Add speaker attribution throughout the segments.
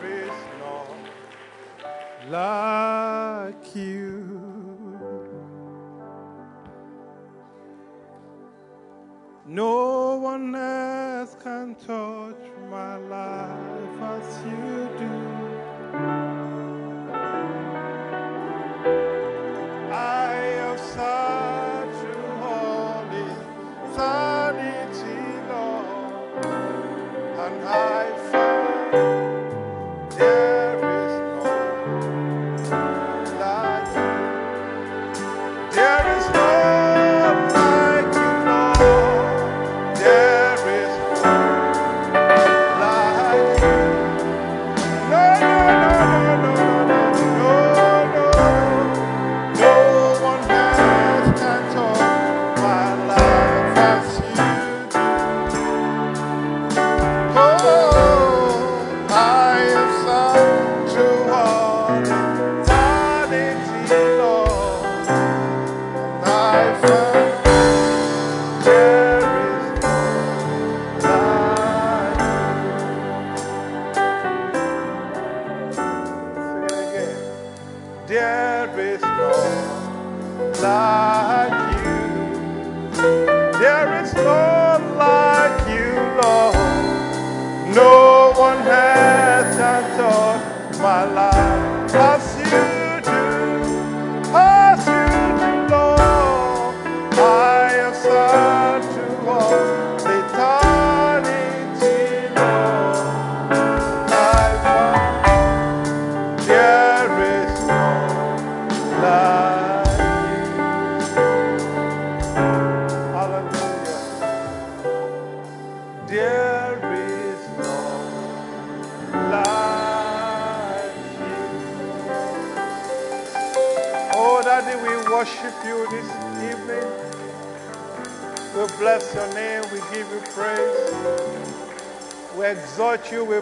Speaker 1: There is none like you. No one else can touch my life as you do.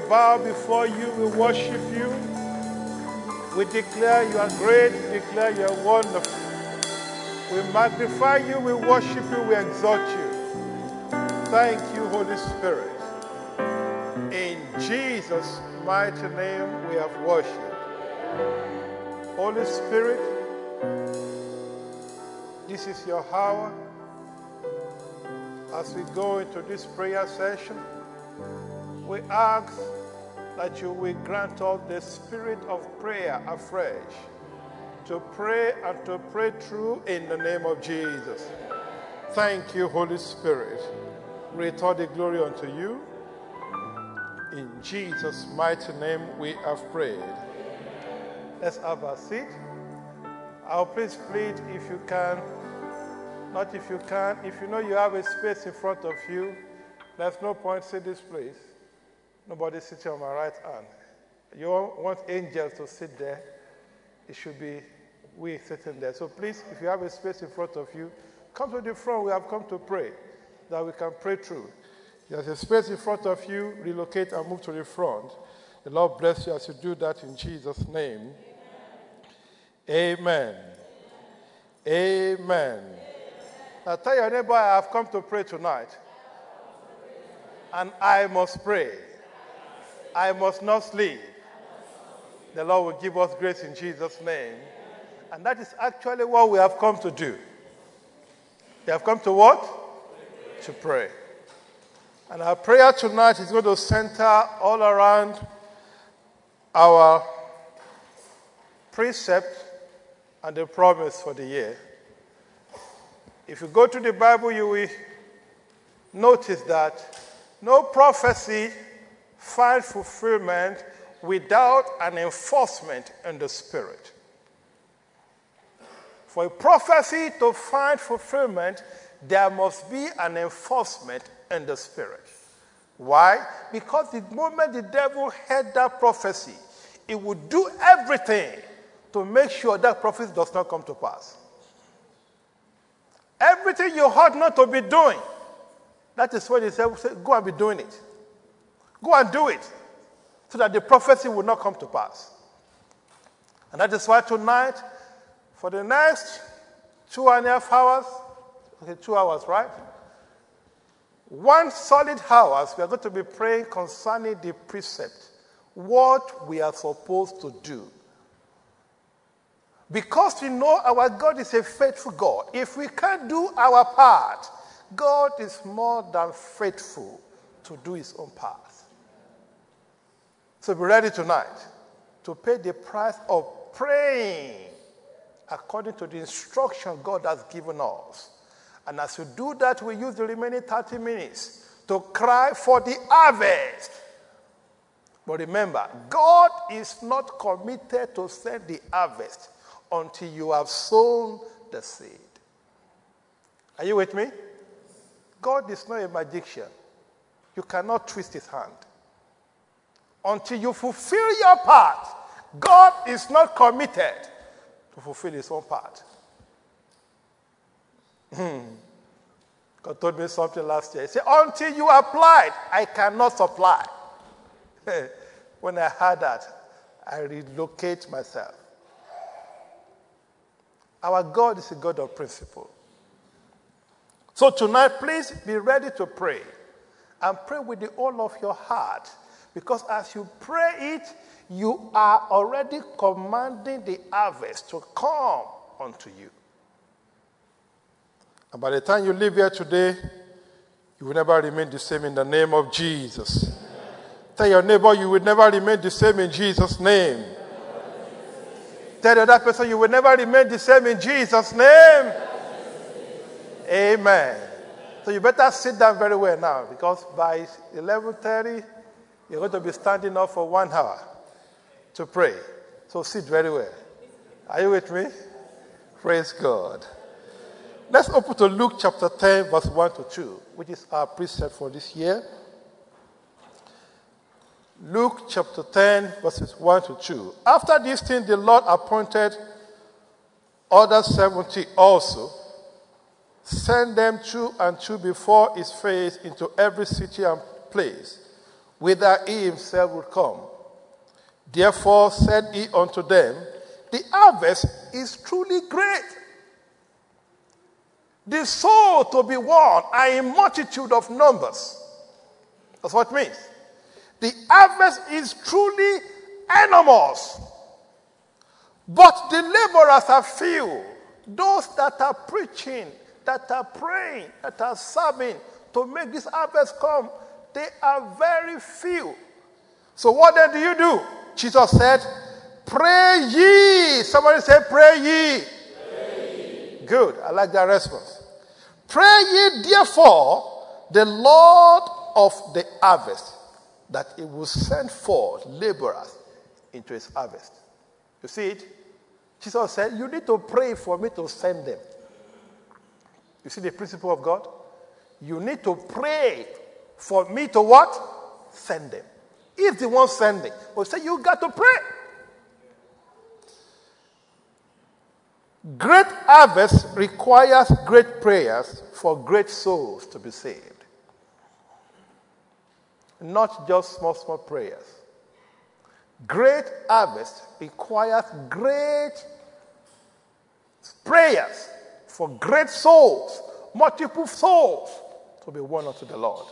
Speaker 1: Bow before you. We worship you. We declare you are great. We declare you are wonderful. We magnify you. We worship you. We exalt you. Thank you, Holy Spirit. In Jesus' mighty name, we have worshipped. Holy Spirit, this is your hour. As we go into this prayer session, we ask that you will grant us the spirit of prayer afresh to pray and to pray through in the name of Jesus. Thank you, Holy Spirit. Return the glory unto you. In Jesus' mighty name we have prayed. Let's have a seat. I'll please plead if you can, not if you can, if you know you have a space in front of you, there's no point sit this place. Nobody sitting on my right hand. You want angels to sit there, it should be we sitting there. So please, if you have a space in front of you, come to the front. We have come to pray that we can pray through. There's a space in front of you, relocate and move to the front. The Lord bless you as you do that in Jesus' name. Amen. Amen. Now tell your neighbor, I have come to pray tonight. And I must pray. I must not sleep. The Lord will give us grace in Jesus' name. And that is actually what we have come to do. We have come to what? To pray. And our prayer tonight is going to center all around our precept and the promise for the year. If you go to the Bible, you will notice that no prophecy finds fulfillment without an enforcement in the Spirit. For a prophecy to find fulfillment, there must be an enforcement in the Spirit. Why? Because the moment the devil heard that prophecy, he would do everything to make sure that prophecy does not come to pass. Everything you ought not to be doing, that is what he said, go and be doing it. Go and do it so that the prophecy will not come to pass. And that is why tonight, for the next two and a half hours, okay, two hours, right? One solid hours, we are going to be praying concerning the precept what we are supposed to do. Because we know our God is a faithful God. If we can't do our part, God is more than faithful to do his own part. So be ready tonight to pay the price of praying according to the instruction God has given us. And as we do that, we use the remaining 30 minutes to cry for the harvest. But remember, God is not committed to send the harvest until you have sown the seed. Are you with me? God is not a magician. You cannot twist his hand. Until you fulfill your part, God is not committed to fulfill his own part. Hmm. God told me something last year. He said, Until you applied, I cannot supply. when I heard that, I relocate myself. Our God is a God of principle. So tonight, please be ready to pray and pray with the whole of your heart because as you pray it, you are already commanding the harvest to come unto you. And by the time you leave here today, you will never remain the same in the name of Jesus. Tell your neighbor you will never remain the same in Jesus' name. Tell the other person you will never remain the same in Jesus' name. Amen. So you better sit down very well now because by 11:30 you're going to be standing up for one hour to pray. So sit very well. Are you with me? Praise God. Let's open to Luke chapter 10, verse 1 to 2, which is our precept for this year. Luke chapter 10, verses 1 to 2. After this thing, the Lord appointed other 70 also, send them two and two before his face into every city and place, whither he himself would come. Therefore said he unto them, The harvest is truly great the soul to be won are in multitude of numbers. That's what it means. The harvest is truly enormous. But the laborers are few. Those that are preaching, that are praying, that are serving to make this harvest come, they are very few. So what then do you do? Jesus said, Pray ye. Somebody say, Pray ye. Pray ye. Good. I like that response. Pray ye therefore the Lord of the harvest that he will send forth laborers into his harvest. You see it? Jesus said, You need to pray for me to send them. You see the principle of God? You need to pray for me to what? Send them. If the one sending, but say you got to pray. Great harvest requires great prayers for great souls to be saved. Not just small, small prayers. Great harvest requires great prayers for great souls, multiple souls to be won unto the Lord.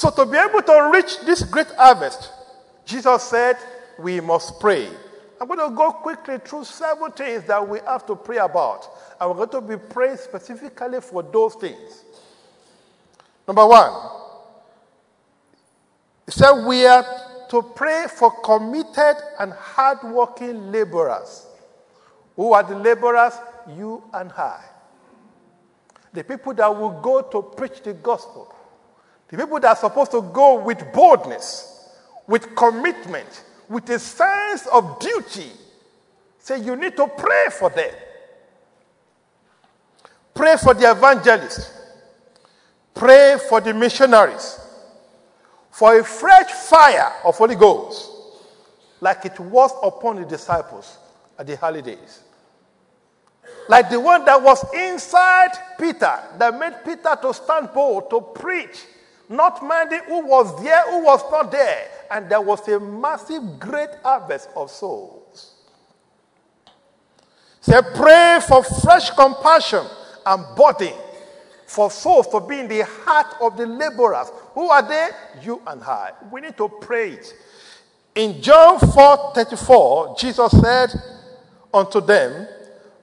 Speaker 1: So, to be able to reach this great harvest, Jesus said, we must pray. I'm going to go quickly through several things that we have to pray about. And we're going to be praying specifically for those things. Number one, he said we are to pray for committed and hardworking laborers. Who are the laborers? You and I. The people that will go to preach the gospel. The people that are supposed to go with boldness, with commitment, with a sense of duty. Say, you need to pray for them. Pray for the evangelists. Pray for the missionaries. For a fresh fire of Holy Ghost, like it was upon the disciples at the holidays. Like the one that was inside Peter, that made Peter to stand bold, to preach, not minding who was there, who was not there, and there was a massive, great harvest of souls. Say, pray for fresh compassion and body for souls to be in the heart of the laborers. Who are they? You and I. We need to pray it. In John 4 34, Jesus said unto them,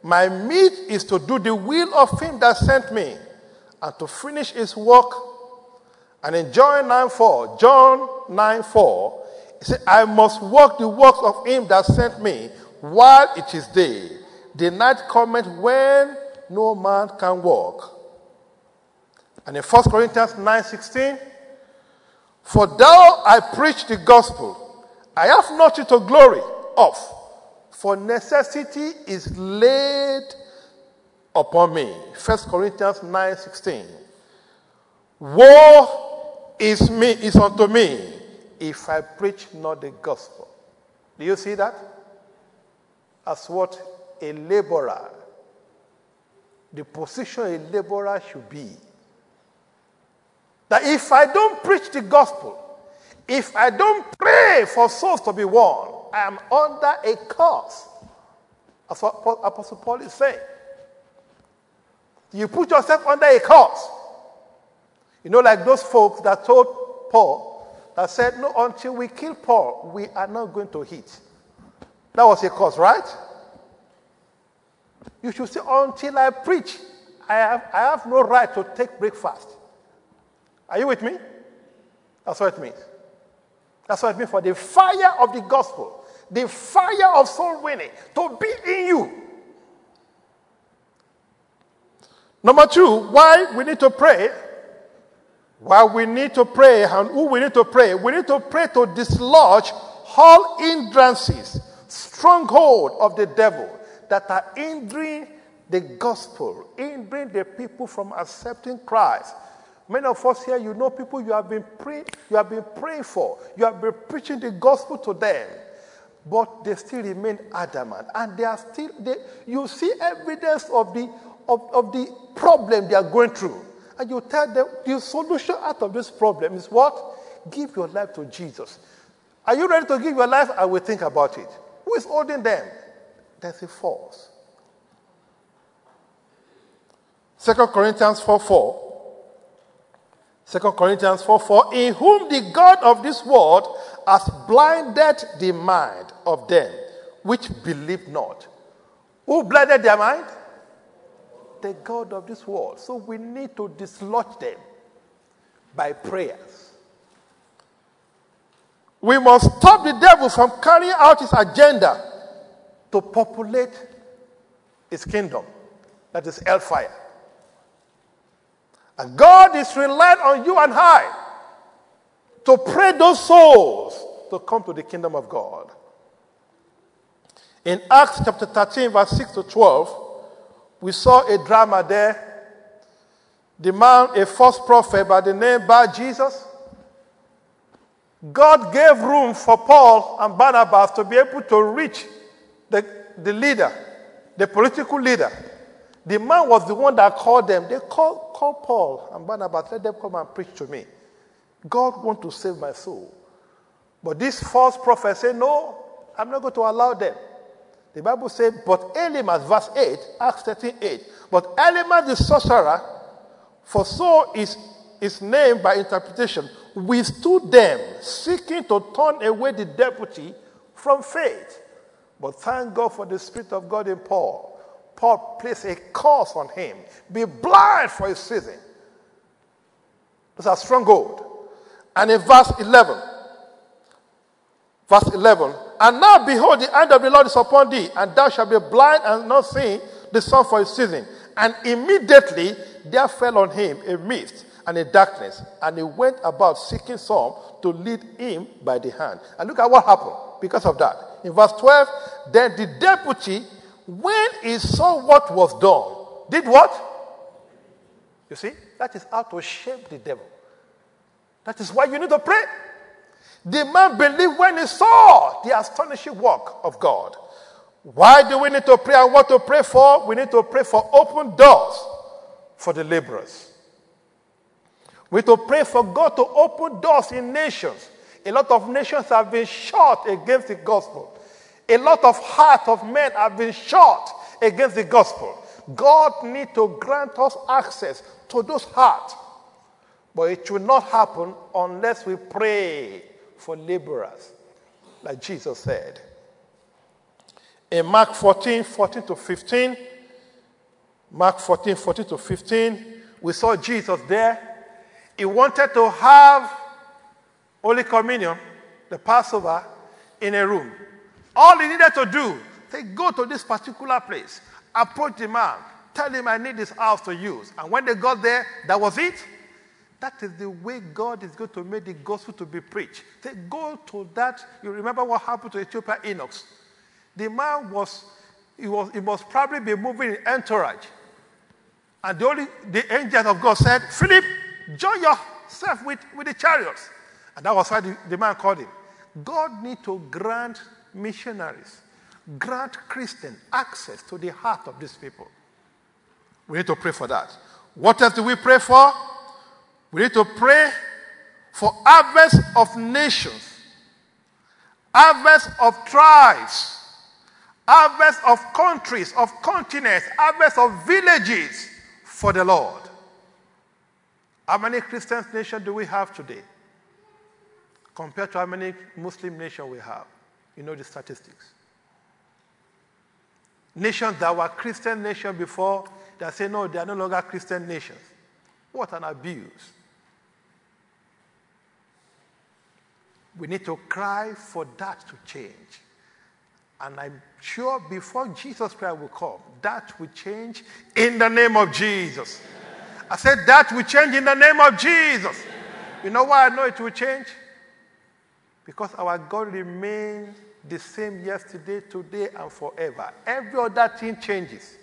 Speaker 1: My meat is to do the will of him that sent me and to finish his work. And in John 9 4, John 9 4, he said, I must work the works of him that sent me while it is day. The night cometh when no man can walk. And in 1 Corinthians 9 16, For thou I preach the gospel, I have nothing to glory of, for necessity is laid upon me. 1 Corinthians 9 16. Woe is me is unto me if I preach not the gospel. Do you see that? As what a laborer, the position a laborer should be. That if I don't preach the gospel, if I don't pray for souls to be won, I am under a curse. That's what Apostle Paul is saying. You put yourself under a curse. You know, like those folks that told Paul, that said, No, until we kill Paul, we are not going to eat. That was a cause, right? You should say, Until I preach, I have, I have no right to take breakfast. Are you with me? That's what it means. That's what it means for the fire of the gospel, the fire of soul winning to be in you. Number two, why we need to pray. Why we need to pray and who we need to pray. We need to pray to dislodge all hindrances, stronghold of the devil that are hindering the gospel, hindering the people from accepting Christ. Many of us here, you know people you have been praying, you have been praying for, you have been preaching the gospel to them, but they still remain adamant, and they are still. They, you see evidence of the of, of the problem they are going through, and you tell them the solution out of this problem is what? Give your life to Jesus. Are you ready to give your life? I will think about it. Who is holding them? There's a force. 2 Corinthians 4 4. 2 Corinthians 4 4. In whom the God of this world has blinded the mind of them which believe not. Who blinded their mind? The God of this world. So we need to dislodge them by prayers. We must stop the devil from carrying out his agenda to populate his kingdom. That is hellfire. And God is relying on you and I to pray those souls to come to the kingdom of God. In Acts chapter 13, verse 6 to 12, we saw a drama there. The man, a false prophet by the name Bar Jesus, God gave room for Paul and Barnabas to be able to reach the, the leader, the political leader. The man was the one that called them. They called, called Paul and Barnabas, let them come and preach to me. God wants to save my soul. But this false prophet said, No, I'm not going to allow them. The Bible says, But Elymas, verse 8, Acts 13 8. But Elymas the sorcerer, for so is his name by interpretation, withstood them, seeking to turn away the deputy from faith. But thank God for the Spirit of God in Paul. Paul placed a curse on him. Be blind for a season. That's a stronghold. And in verse 11, verse 11, and now behold, the hand of the Lord is upon thee, and thou shalt be blind and not see the sun for a season. And immediately there fell on him a mist and a darkness, and he went about seeking some to lead him by the hand. And look at what happened because of that. In verse 12, then the deputy, when he saw what was done, did what? You see, that is how to shape the devil. That is why you need to pray. The man believed when he saw the astonishing work of God. Why do we need to pray and what to pray for? We need to pray for open doors for the laborers. We need to pray for God to open doors in nations. A lot of nations have been shut against the gospel. A lot of hearts of men have been shut against the gospel. God needs to grant us access to those hearts. But it will not happen unless we pray for laborers, like Jesus said. In Mark 14, 14 to 15, Mark 14, 14 to 15, we saw Jesus there. He wanted to have Holy Communion, the Passover, in a room. All he needed to do, say, go to this particular place, approach the man, tell him I need this house to use. And when they got there, that was it. That is the way God is going to make the gospel to be preached. Say, go to that. You remember what happened to Ethiopian eunuchs. The man was, he was, he must probably be moving in entourage. And the only the angel of God said, Philip, join yourself with, with the chariots. And that was why the, the man called him. God need to grant missionaries, grant Christians access to the heart of these people. We need to pray for that. What else do we pray for? We need to pray for harvest of nations, harvest of tribes, harvest of countries, of continents, harvest of villages for the Lord. How many Christian nations do we have today? Compared to how many Muslim nations we have. You know the statistics. Nations that were Christian nations before, they say, no, they are no longer Christian nations. What an abuse. We need to cry for that to change. And I'm sure before Jesus Christ will come, that will change in the name of Jesus. I said that will change in the name of Jesus. You know why I know it will change? Because our God remains the same yesterday, today, and forever. Every other thing changes,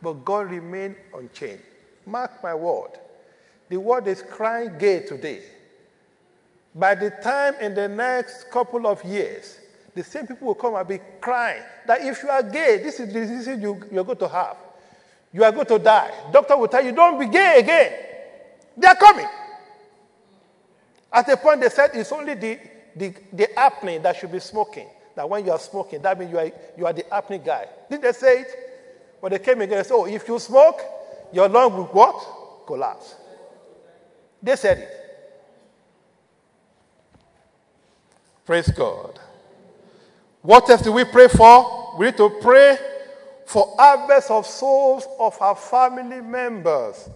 Speaker 1: but God remains unchanged. Mark my word. The world is crying gay today. By the time in the next couple of years, the same people will come and be crying that if you are gay, this is the disease you, you're going to have. You are going to die. Doctor will tell you, don't be gay again. They are coming. At the point they said it's only the, the, the apnea that should be smoking. That when you are smoking, that means you are, you are the apnea guy. Didn't they say it? But they came again and said, oh, if you smoke, your lung will what? Collapse. They said it. Praise God. What else do we pray for? We need to pray for harvest of souls of our family members.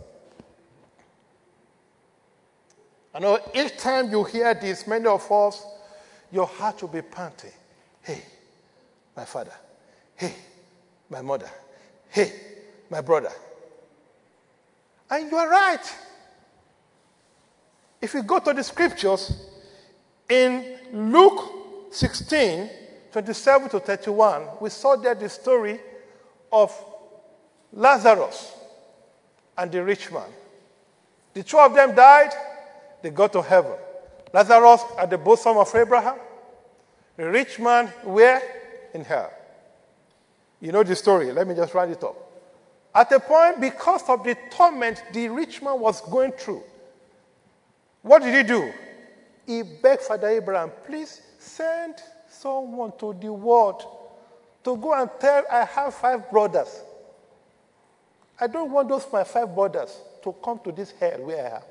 Speaker 1: I know each time you hear this, many of us, your heart will be panting. Hey, my father. Hey, my mother. Hey, my brother. And you are right. If you go to the scriptures, in Luke 16, 27 to 31, we saw there the story of Lazarus and the rich man. The two of them died, they got to heaven. Lazarus at the bosom of Abraham, the rich man where? In hell. You know the story. Let me just write it up. At a point, because of the torment the rich man was going through, what did he do? He begged Father Abraham, please send someone to the world to go and tell I have five brothers. I don't want those my five brothers to come to this hell where I am.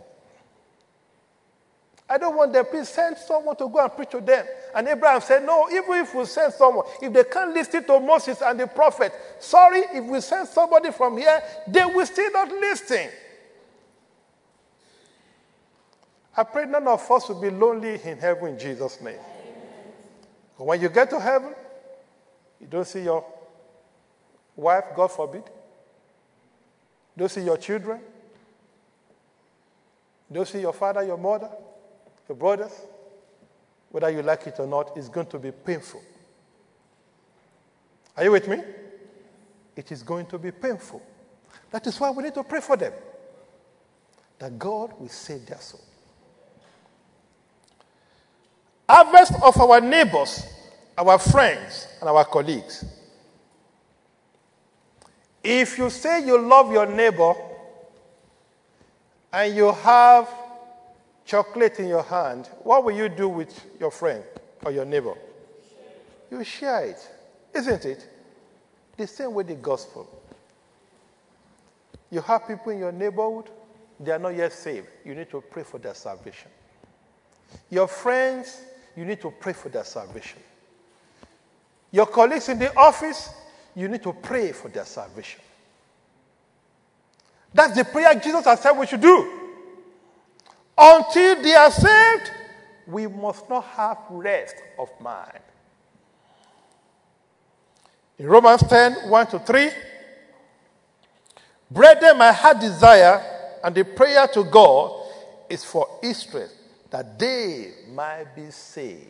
Speaker 1: I don't want them. Please send someone to go and preach to them. And Abraham said, No, even if we send someone, if they can't listen to Moses and the prophet, sorry, if we send somebody from here, they will still not listen. I pray none of us will be lonely in heaven in Jesus' name. But when you get to heaven, you don't see your wife, God forbid. You don't see your children. You don't see your father, your mother, your brothers. Whether you like it or not, is going to be painful. Are you with me? It is going to be painful. That is why we need to pray for them. That God will save their soul. Harvest of our neighbors, our friends, and our colleagues. If you say you love your neighbor and you have chocolate in your hand, what will you do with your friend or your neighbor? You share it, isn't it? The same with the gospel. You have people in your neighborhood they are not yet saved, you need to pray for their salvation. Your friends, you need to pray for their salvation. Your colleagues in the office, you need to pray for their salvation. That's the prayer Jesus has said we should do. Until they are saved, we must not have rest of mind. In Romans 10 1 to 3, Brethren, my heart desire and the prayer to God is for Israel that they might be saved.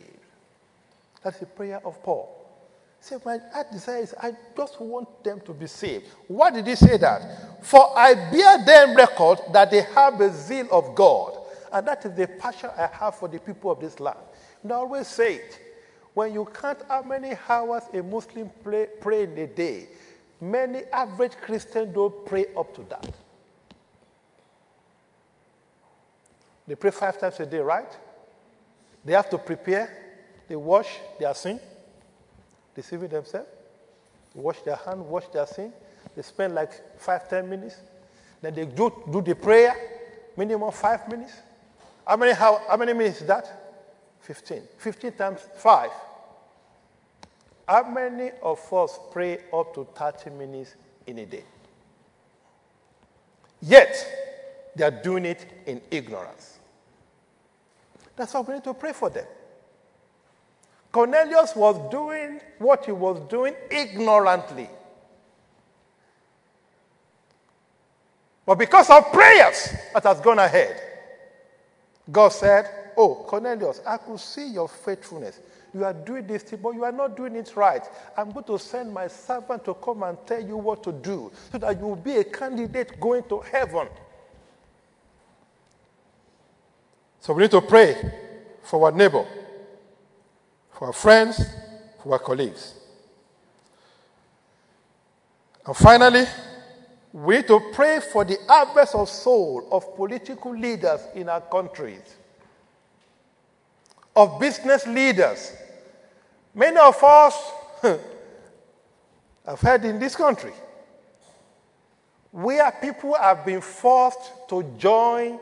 Speaker 1: That's the prayer of Paul. Say, my heart desire is I just want them to be saved. Why did he say that? For I bear them record that they have a zeal of God. And that is the passion I have for the people of this land. And I always say it. When you count how many hours a Muslim pray, pray in a day, many average Christians don't pray up to that. They pray five times a day, right? They have to prepare, they wash their sin, deceiving themselves, wash their hand, wash their sin. They spend like five, ten minutes. Then they do, do the prayer, minimum five minutes. How many, how, how many minutes is that? 15. 15 times 5. How many of us pray up to 30 minutes in a day? Yet, they are doing it in ignorance. That's why we need to pray for them. Cornelius was doing what he was doing ignorantly. But because of prayers that has gone ahead, God said, Oh, Cornelius, I could see your faithfulness. You are doing this thing, but you are not doing it right. I'm going to send my servant to come and tell you what to do so that you will be a candidate going to heaven. So we need to pray for our neighbor, for our friends, for our colleagues. And finally, we to pray for the harvest of soul of political leaders in our countries, of business leaders, Many of us have heard in this country where people have been forced to join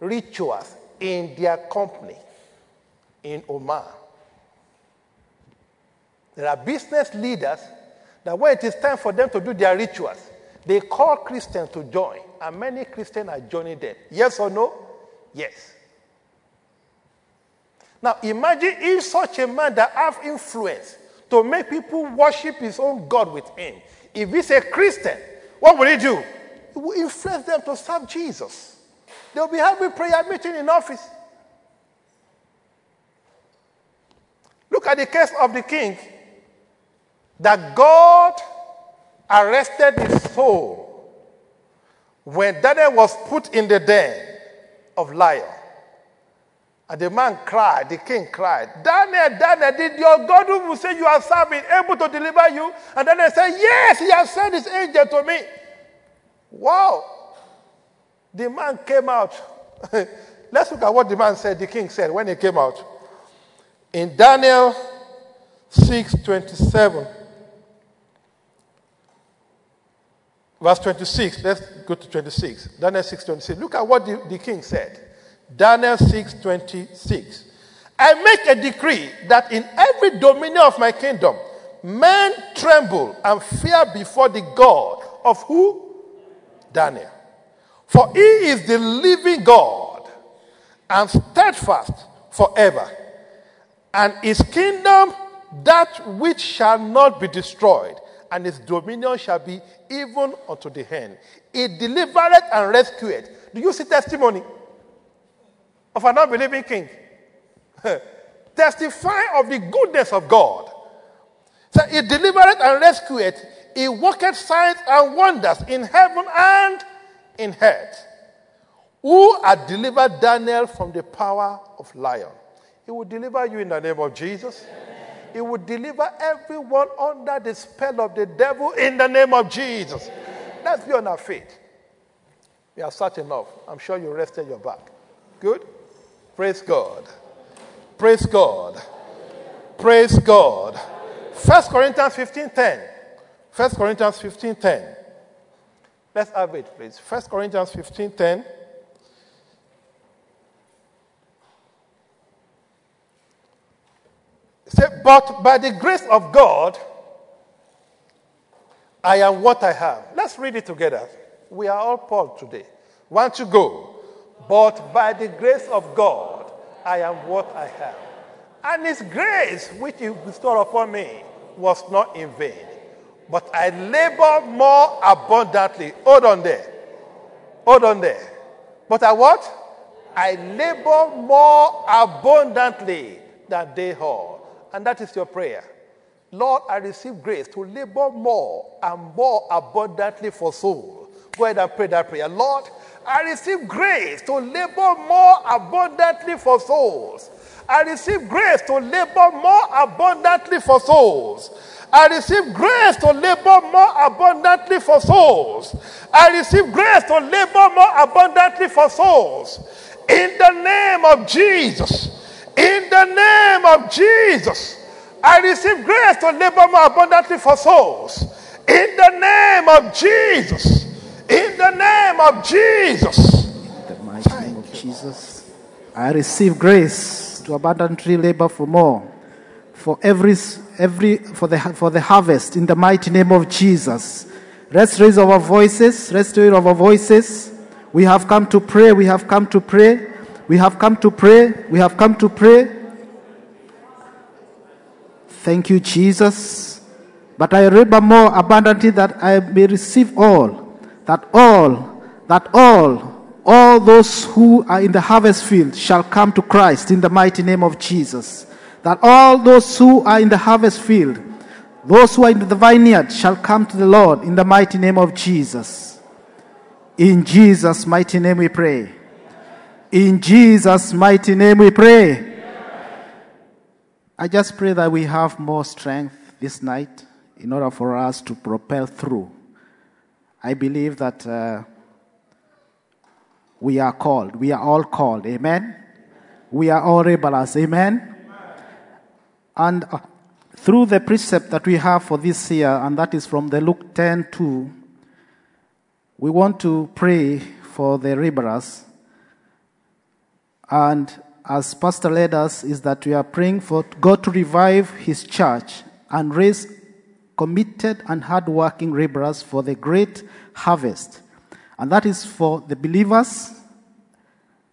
Speaker 1: rituals in their company in Oman. There are business leaders that when it is time for them to do their rituals, they call Christians to join, and many Christians are joining them. Yes or no? Yes. Now imagine if such a man that have influence to make people worship his own God with him. If he's a Christian, what will he do? He will influence them to serve Jesus. They'll be having prayer meeting in office. Look at the case of the king that God arrested his soul when Daniel was put in the den of lions. And the man cried, the king cried, Daniel, Daniel, did your God who say you are serving able to deliver you? And Daniel said, Yes, he has sent his angel to me. Wow. The man came out. Let's look at what the man said, the king said when he came out. In Daniel 6 27, verse 26, let's go to 26. Daniel 6 26. Look at what the, the king said. Daniel 6:26. I make a decree that in every dominion of my kingdom, men tremble and fear before the God of who? Daniel. For he is the living God and steadfast forever. And his kingdom that which shall not be destroyed, and his dominion shall be even unto the end. He delivered and rescued. Do you see testimony? of an unbelieving king. Testify of the goodness of God. So he delivered and rescued. He worked signs and wonders in heaven and in earth. Who had delivered Daniel from the power of lion? He will deliver you in the name of Jesus. He will deliver everyone under the spell of the devil in the name of Jesus. Let's be on our feet. We have sat enough. I'm sure you rested your back. Good? Praise God. Praise God. Praise God. 1 Corinthians 15:10. 1 Corinthians 15:10. Let's have it, please. 1 Corinthians 15:10. But by the grace of God, I am what I have. Let's read it together. We are all Paul today. Want to go? But by the grace of God, I am what I have. And his grace, which he bestowed upon me, was not in vain. But I labor more abundantly. Hold on there. Hold on there. But I what? I labor more abundantly than they all. And that is your prayer. Lord, I receive grace to labor more and more abundantly for souls. Go ahead and pray that prayer. Lord, I receive grace to labor more abundantly for souls. I receive grace to labor more abundantly for souls. I receive grace to labor more abundantly for souls. I receive grace to labor more abundantly for souls. In the name of Jesus. In the name of Jesus. I receive grace to labor more abundantly for souls. In the name of Jesus. In the name of Jesus.
Speaker 2: In the mighty name of Jesus. I receive grace to abundantly labor for more. For every every for the for the harvest in the mighty name of Jesus. Let's raise our voices. Let's raise our voices. We have come to pray. We have come to pray. We have come to pray. We have come to pray. Thank you, Jesus. But I labor more abundantly that I may receive all, that all, that all, all those who are in the harvest field shall come to Christ in the mighty name of Jesus. That all those who are in the harvest field, those who are in the vineyard, shall come to the Lord in the mighty name of Jesus. In Jesus' mighty name we pray. In Jesus' mighty name we pray. I just pray that we have more strength this night in order for us to propel through. I believe that uh, we are called. We are all called. Amen. We are all rebels. Amen. And uh, through the precept that we have for this year, and that is from the Luke 10 2, we want to pray for the rebels. And as Pastor led us, is that we are praying for God to revive His church and raise committed and hardworking laborers for the great harvest. And that is for the believers.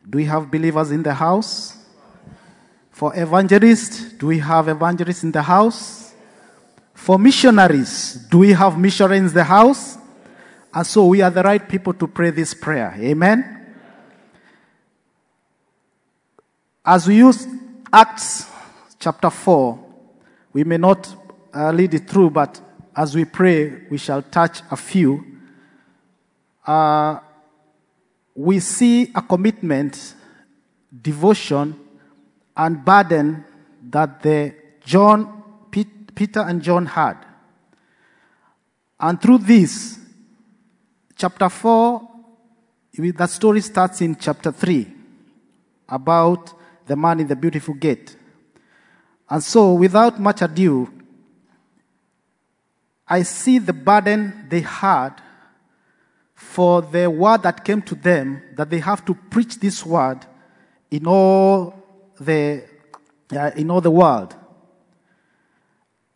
Speaker 2: Do we have believers in the house? For evangelists, do we have evangelists in the house? For missionaries, do we have missionaries in the house? And so we are the right people to pray this prayer. Amen. As we use Acts chapter 4, we may not uh, lead it through, but as we pray, we shall touch a few. Uh, we see a commitment, devotion, and burden that the John, Peter and John had. And through this, chapter 4, the story starts in chapter 3 about the man in the beautiful gate. And so, without much ado, I see the burden they had for the word that came to them, that they have to preach this word in all the, uh, in all the world.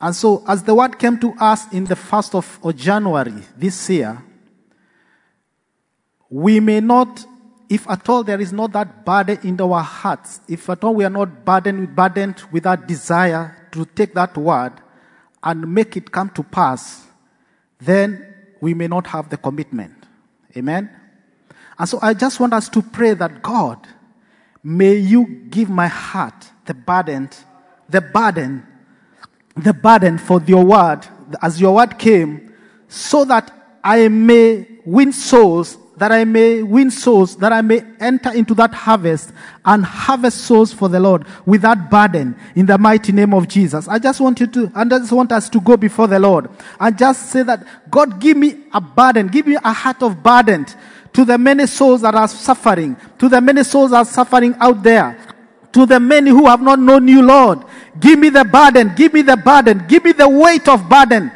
Speaker 2: And so, as the word came to us in the first of, of January this year, we may not if at all there is not that burden in our hearts, if at all we are not burdened, burdened with that desire to take that word and make it come to pass, then we may not have the commitment. Amen? And so I just want us to pray that God, may you give my heart the burden, the burden, the burden for your word, as your word came, so that I may win souls that I may win souls, that I may enter into that harvest and harvest souls for the Lord with that burden in the mighty name of Jesus. I just want you to, and I just want us to go before the Lord and just say that God give me a burden, give me a heart of burden to the many souls that are suffering, to the many souls that are suffering out there, to the many who have not known you, Lord. Give me the burden, give me the burden, give me the weight of burden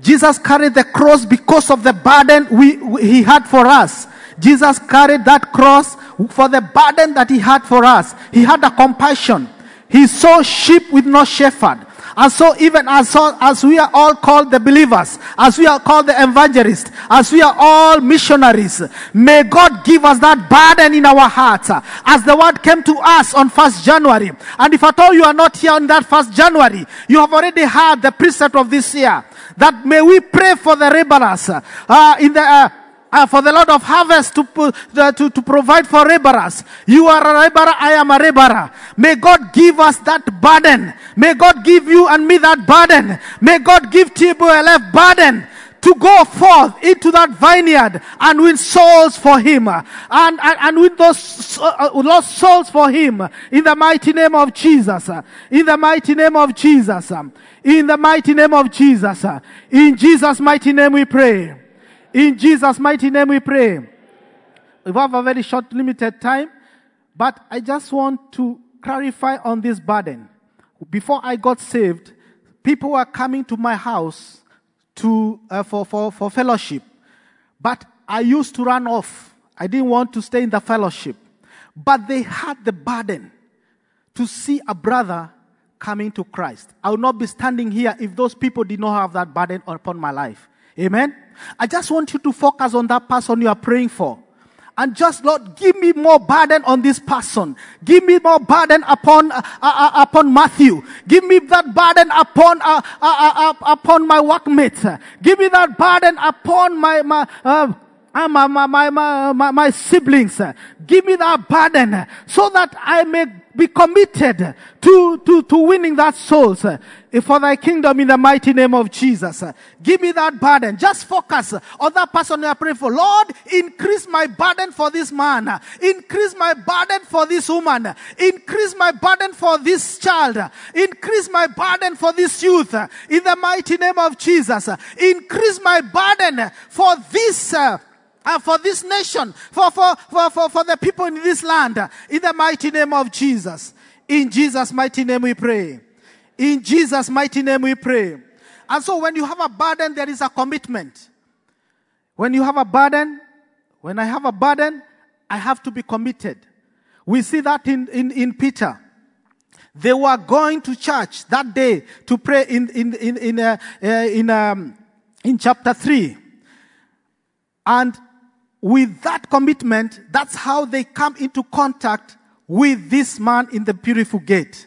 Speaker 2: Jesus carried the cross because of the burden we, we, he had for us. Jesus carried that cross for the burden that he had for us. He had a compassion. He saw sheep with no shepherd. And so even as, as we are all called the believers, as we are called the evangelists, as we are all missionaries, may God give us that burden in our hearts. As the word came to us on 1st January. And if at all you are not here on that 1st January, you have already heard the precept of this year. That may we pray for the laborers, uh, in the, uh, uh, for the Lord of harvest to, uh, to, to provide for laborers. You are a laborer, I am a laborer. May God give us that burden. May God give you and me that burden. May God give TBLF burden to go forth into that vineyard and win souls for him and, and, and win those uh, lost souls for him in the mighty name of Jesus. In the mighty name of Jesus. In the mighty name of Jesus. In Jesus' mighty name we pray. In Jesus' mighty name we pray. We have a very short, limited time, but I just want to clarify on this burden. Before I got saved, people were coming to my house to, uh, for, for, for fellowship, but I used to run off. I didn't want to stay in the fellowship. But they had the burden to see a brother coming to Christ. I would not be standing here if those people did not have that burden upon my life. Amen. I just want you to focus on that person you are praying for. And just Lord, give me more burden on this person. Give me more burden upon uh, uh, uh upon Matthew. Give me that burden upon uh, uh, uh upon my workmates. Give me that burden upon my my. my, my, my, my, my siblings, give me that burden so that I may be committed to, to, to winning that souls uh, for thy kingdom in the mighty name of Jesus. Give me that burden. Just focus on that person you are praying for. Lord, increase my burden for this man. Increase my burden for this woman. Increase my burden for this child. Increase my burden for this youth in the mighty name of Jesus. Increase my burden for this uh, for this nation, for, for, for, for, for the people in this land, in the mighty name of Jesus. In Jesus' mighty name we pray. In Jesus' mighty name we pray. And so when you have a burden, there is a commitment. When you have a burden, when I have a burden, I have to be committed. We see that in, in, in Peter. They were going to church that day to pray in, in, in, in, uh, uh, in, um, in chapter 3. And with that commitment, that's how they come into contact with this man in the beautiful gate.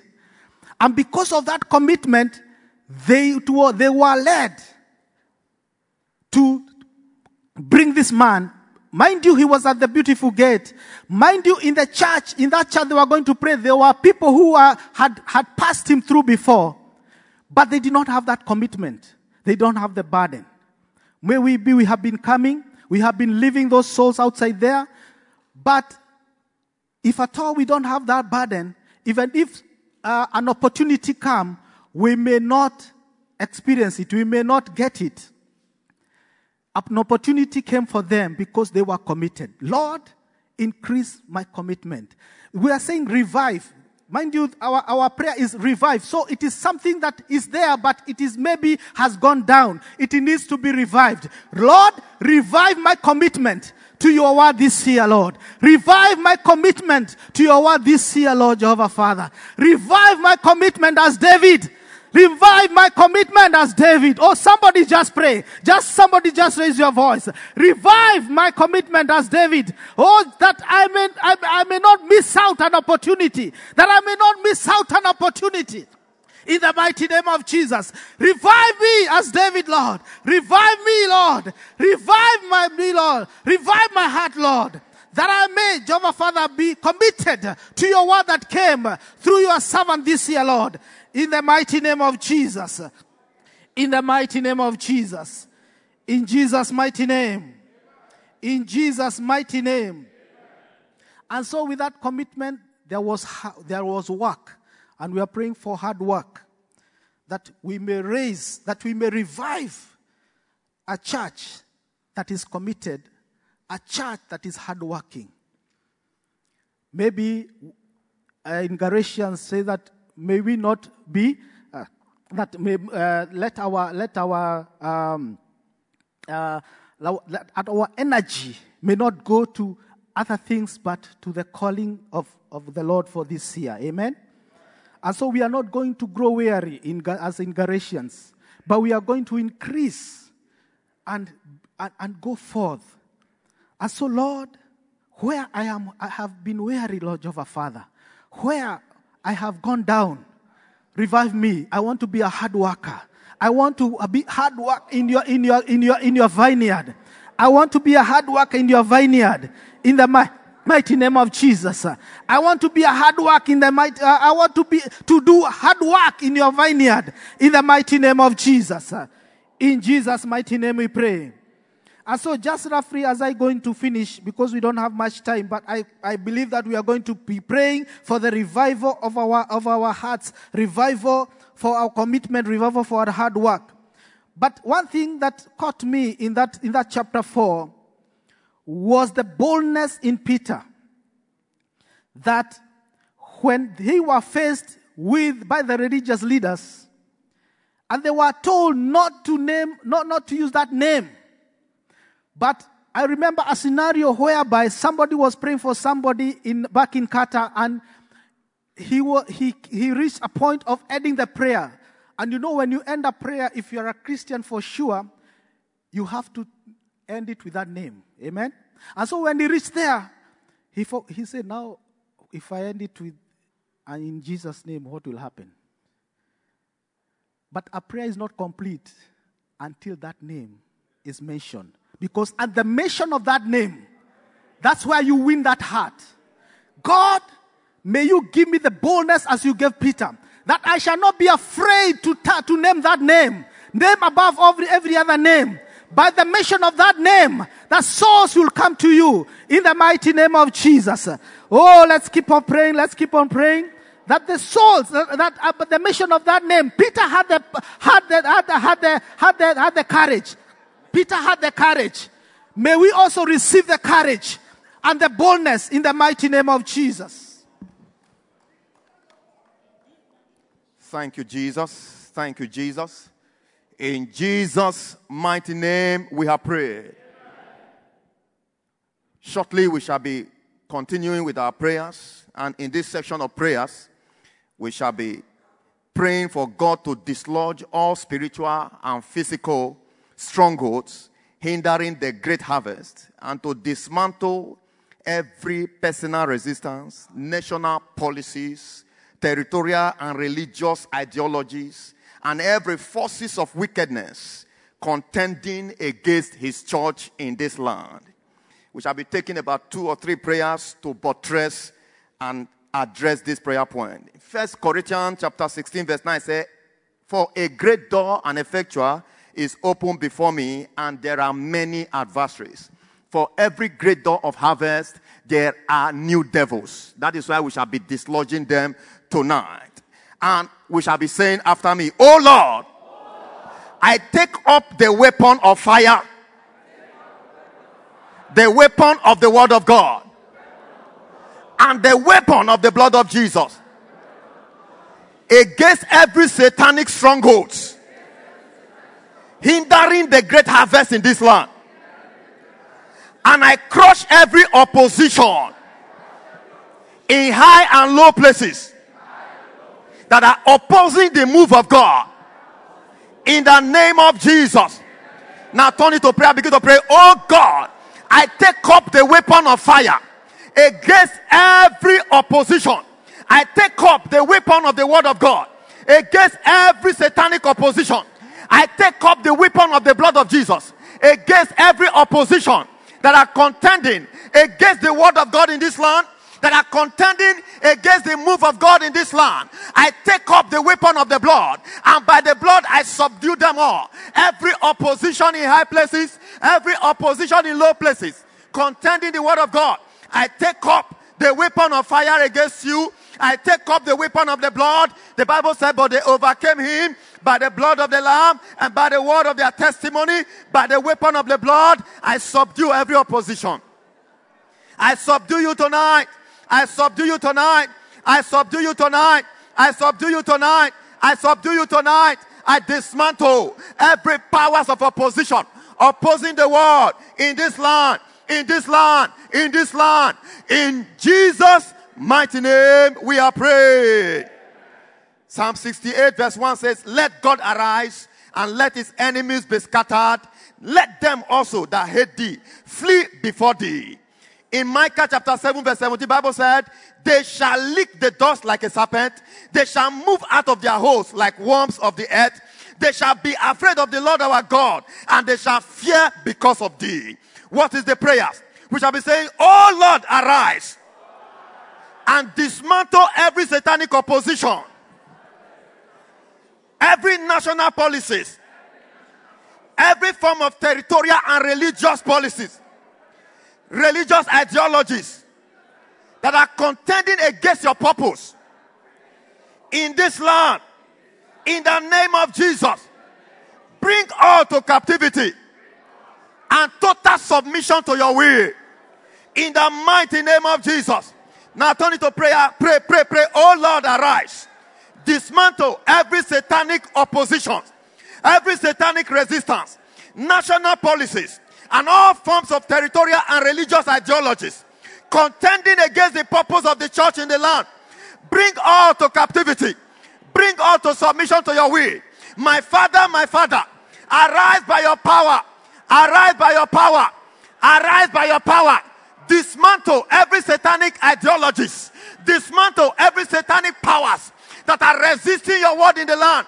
Speaker 2: And because of that commitment, they, they were led to bring this man. Mind you, he was at the beautiful gate. Mind you, in the church, in that church they were going to pray, there were people who were, had, had passed him through before, but they did not have that commitment. They don't have the burden. May we be, we have been coming, we have been leaving those souls outside there. But if at all we don't have that burden, even if uh, an opportunity come, we may not experience it. We may not get it. An opportunity came for them because they were committed. Lord, increase my commitment. We are saying revive. Mind you, our, our prayer is revived. So it is something that is there, but it is maybe has gone down. It needs to be revived. Lord, revive my commitment to your word this year, Lord. Revive my commitment to your word this year, Lord Jehovah Father. Revive my commitment as David Revive my commitment as David. Oh, somebody just pray. Just somebody just raise your voice. Revive my commitment as David. Oh, that I may, I, I may not miss out an opportunity. That I may not miss out an opportunity in the mighty name of Jesus. Revive me as David, Lord. Revive me, Lord. Revive my me, Lord. Revive my heart, Lord. That I may, Jehovah Father, be committed to your word that came through your servant this year, Lord. In the mighty name of Jesus. In the mighty name of Jesus. In Jesus' mighty name. In Jesus' mighty name. And so with that commitment, there was, there was work. And we are praying for hard work. That we may raise, that we may revive a church that is committed, a church that is hardworking. Maybe uh, in Galatians say that may we not be uh, that may uh, let our let our um, uh, let our energy may not go to other things but to the calling of, of the Lord for this year. Amen. And so we are not going to grow weary in, as in Galatians, but we are going to increase and, and, and go forth. And so, Lord, where I am, I have been weary, Lord Jehovah Father. Where I have gone down, revive me. I want to be a hard worker. I want to be hard work in your in your in your in your vineyard. I want to be a hard worker in your vineyard. In the mi- mighty name of Jesus. I want to be a hard work in the mighty, uh, I want to be, to do hard work in your vineyard. In the mighty name of Jesus. In Jesus' mighty name we pray. And so just roughly as I going to finish, because we don't have much time, but I, I believe that we are going to be praying for the revival of our, of our hearts, revival for our commitment, revival for our hard work. But one thing that caught me in that, in that chapter four was the boldness in Peter. That when he was faced with, by the religious leaders, and they were told not to name, not, not to use that name. But I remember a scenario whereby somebody was praying for somebody in, back in Qatar and he, he, he reached a point of ending the prayer. And you know, when you end a prayer, if you're a Christian for sure, you have to end it with that name. Amen? And so when he reached there, he, he said, Now, if I end it with, and in Jesus' name, what will happen? But a prayer is not complete until that name is mentioned. Because at the mention of that name, that's where you win that heart. God, may you give me the boldness as you gave Peter, that I shall not be afraid to, ta- to name that name, name above every, every other name. By the mention of that name, the souls will come to you in the mighty name of Jesus. Oh, let's keep on praying. Let's keep on praying. That the souls, that, that uh, the mission of that name, Peter had the, had the, had the, had the, had the, had the courage. Peter had the courage. May we also receive the courage and the boldness in the mighty name of Jesus.
Speaker 3: Thank you, Jesus. Thank you, Jesus. In Jesus' mighty name, we have prayed. Shortly, we shall be continuing with our prayers. And in this section of prayers, we shall be praying for God to dislodge all spiritual and physical strongholds hindering the great harvest and to dismantle every personal resistance, national policies, territorial and religious ideologies, and every forces of wickedness contending against his church in this land. We shall be taking about two or three prayers to buttress and address this prayer point. First Corinthians chapter 16, verse 9 says, For a great door and effectual is open before me, and there are many adversaries. For every great door of harvest, there are new devils. That is why we shall be dislodging them tonight. And we shall be saying after me, Oh Lord, I take up the weapon of fire, the weapon of the word of God, and the weapon of the blood of Jesus against every satanic strongholds hindering the great harvest in this land. And I crush every opposition in high and low places that are opposing the move of God. In the name of Jesus. Now turn it to prayer. Begin to pray. Oh God, I take up the weapon of fire against every opposition. I take up the weapon of the word of God against every satanic opposition. I take up the weapon of the blood of Jesus against every opposition that are contending against the word of God in this land, that are contending against the move of God in this land. I take up the weapon of the blood, and by the blood I subdue them all. Every opposition in high places, every opposition in low places, contending the word of God. I take up the weapon of fire against you. I take up the weapon of the blood. The Bible said, but they overcame him by the blood of the Lamb and by the word of their testimony, by the weapon of the blood. I subdue every opposition. I subdue you tonight. I subdue you tonight. I subdue you tonight. I subdue you tonight. I subdue you tonight. I dismantle every powers of opposition opposing the word in this land, in this land, in this land. In Jesus' mighty name, we are praying. Psalm 68, verse 1 says, Let God arise and let his enemies be scattered. Let them also that hate thee flee before thee. In Micah chapter 7, verse 17, Bible said, They shall lick the dust like a serpent. They shall move out of their holes like worms of the earth. They shall be afraid of the Lord our God, and they shall fear because of thee. What is the prayers? We shall be saying, Oh Lord, arise and dismantle every satanic opposition, every national policies, every form of territorial and religious policies, religious ideologies that are contending against your purpose in this land. In the name of Jesus, bring all to captivity and total submission to your will. In the mighty name of Jesus. Now turn it to prayer. Pray, pray, pray. Oh Lord, arise. Dismantle every satanic opposition, every satanic resistance, national policies, and all forms of territorial and religious ideologies contending against the purpose of the church in the land. Bring all to captivity. Bring all to submission to your will. My father, my father, arise by your power. Arise by your power. Arise by your power. Dismantle every satanic ideologies. Dismantle every satanic powers that are resisting your word in the land.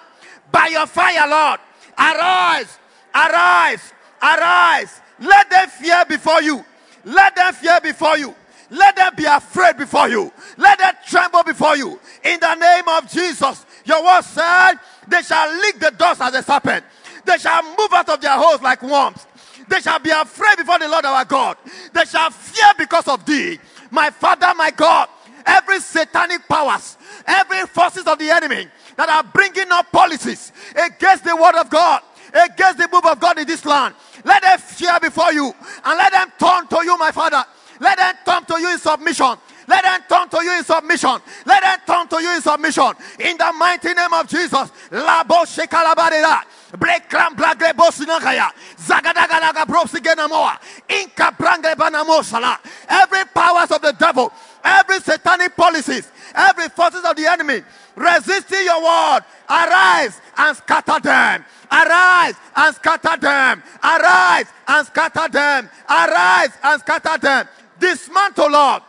Speaker 3: By your fire, Lord. Arise. Arise. Arise. Let them fear before you. Let them fear before you. Let them be afraid before you. Let them tremble before you. In the name of Jesus. Your word said, they shall lick the dust as a serpent. They shall move out of their holes like worms. They shall be afraid before the Lord our God. They shall fear because of thee. My Father, my God, every satanic powers, every forces of the enemy that are bringing up policies against the word of God, against the move of God in this land, let them fear before you and let them turn to you, my Father. Let them turn to you in submission. Let them turn to you in submission. Let them turn to you in submission. In the mighty name of Jesus. Labo shekalabarera. Brekram blagre bosinakaya. Zagadagalaga brosigenamoa. Inka brangre banamosala. Every powers of the devil, every satanic policies, every forces of the enemy resisting your word, arise and scatter them. Arise and scatter them. Arise and scatter them. Arise and scatter them. Dismantle, Lord.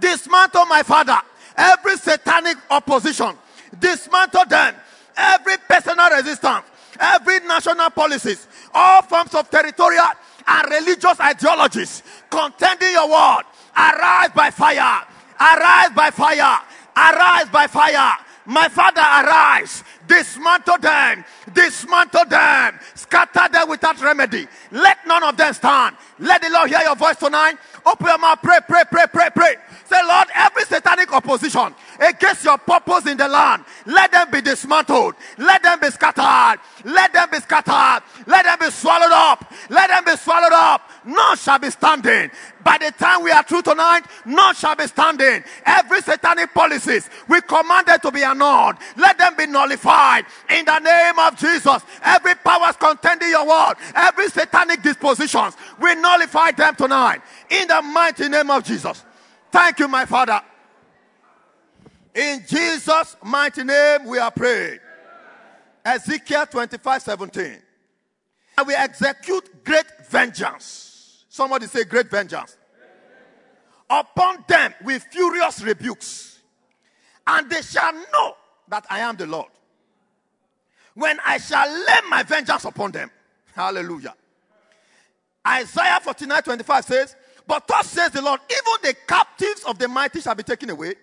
Speaker 3: Dismantle, my Father, every satanic opposition. Dismantle them. Every personal resistance. Every national policies. All forms of territorial and religious ideologies. Contending your word. Arise by fire. Arise by fire. Arise by fire. My Father, arise. Dismantle them. Dismantle them. Scatter them without remedy. Let none of them stand. Let the Lord hear your voice tonight. Open your mouth. Pray, pray, pray, pray, pray. Say, Lord, every satanic opposition against your purpose in the land, let them be dismantled. Let them be scattered. Let them be scattered. Let them be swallowed up. Let them be swallowed up. None shall be standing. By the time we are through tonight, none shall be standing. Every satanic policies, we command them to be annulled. Let them be nullified. In the name of Jesus, every powers contending your word, every satanic dispositions, we nullify them tonight. In the mighty name of Jesus. Thank you, my Father. In Jesus' mighty name, we are praying. Ezekiel 25 17. And we execute great vengeance. Somebody say, great vengeance. Upon them with furious rebukes. And they shall know that I am the Lord. When I shall lay my vengeance upon them. Hallelujah. Isaiah 49 25 says, but thus says the Lord, even the captives of the mighty shall be taken away,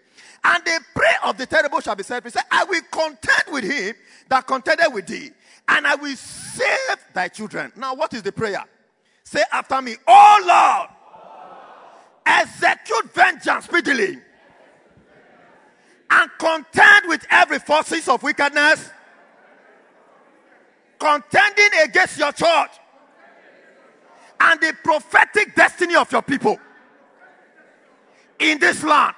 Speaker 3: and the prey of the terrible shall be set free. Say, I will contend with him that contended with thee, and I will save thy children. Now, what is the prayer? Say after me, Oh Lord, execute vengeance speedily, and contend with every forces of wickedness, contending against your church and the prophetic destiny of your people in this land.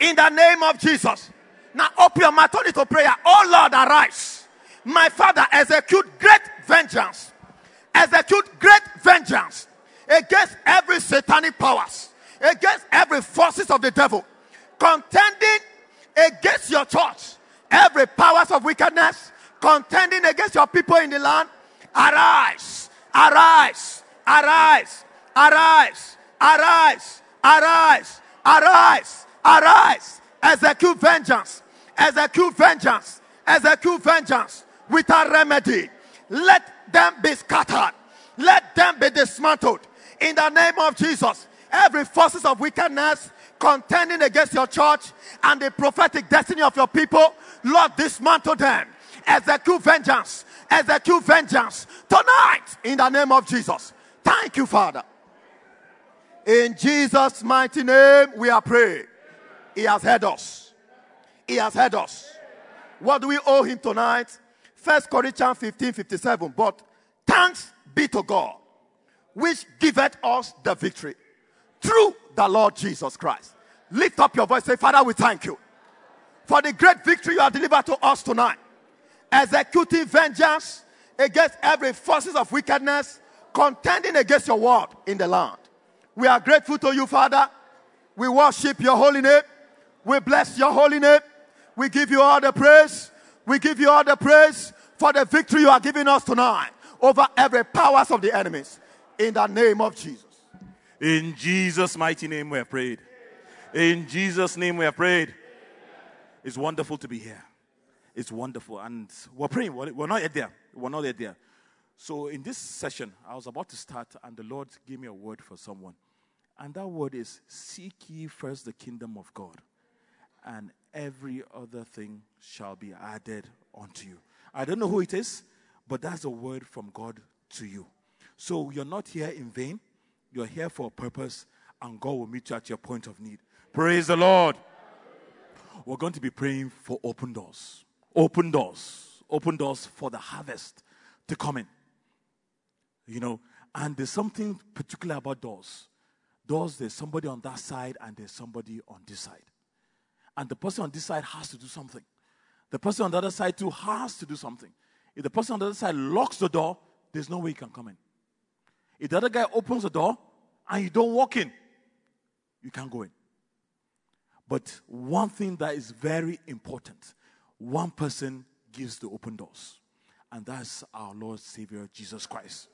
Speaker 3: In the name of Jesus. Now open your mouth, to prayer. Oh Lord, arise. My Father, execute great vengeance. Execute great vengeance against every satanic powers, against every forces of the devil, contending against your church Every powers of wickedness contending against your people in the land, arise, arise, arise, arise, arise, arise, arise, arise, execute vengeance, execute vengeance, execute vengeance without remedy. Let them be scattered, let them be dismantled in the name of Jesus. Every forces of wickedness contending against your church and the prophetic destiny of your people, Lord, dismantle them. Execute vengeance. Execute vengeance tonight in the name of Jesus. Thank you, Father. In Jesus' mighty name, we are praying. He has heard us. He has heard us. What do we owe him tonight? First Corinthians 15 57. But thanks be to God, which giveth us the victory through the Lord Jesus Christ. Lift up your voice. Say, Father, we thank you for the great victory you have delivered to us tonight. Executing vengeance against every forces of wickedness, contending against your word in the land. We are grateful to you, Father. We worship your holy name. We bless your holy name. We give you all the praise. We give you all the praise for the victory you are giving us tonight over every powers of the enemies. In the name of Jesus.
Speaker 4: In Jesus' mighty name we have prayed. In Jesus' name we have prayed. It's wonderful to be here. It's wonderful. And we're praying. We're not yet there. We're not yet there. So in this session, I was about to start, and the Lord gave me a word for someone. And that word is Seek ye first the kingdom of God, and every other thing shall be added unto you. I don't know who it is, but that's a word from God to you. So you're not here in vain, you're here for a purpose, and God will meet you at your point of need. Praise the Lord. We're going to be praying for open doors. Open doors. Open doors for the harvest to come in. You know, and there's something particular about doors. Doors, there's somebody on that side and there's somebody on this side. And the person on this side has to do something. The person on the other side too has to do something. If the person on the other side locks the door, there's no way you can come in. If the other guy opens the door and you don't walk in, you can't go in. But one thing that is very important one person gives the open doors, and that's our Lord Savior Jesus Christ.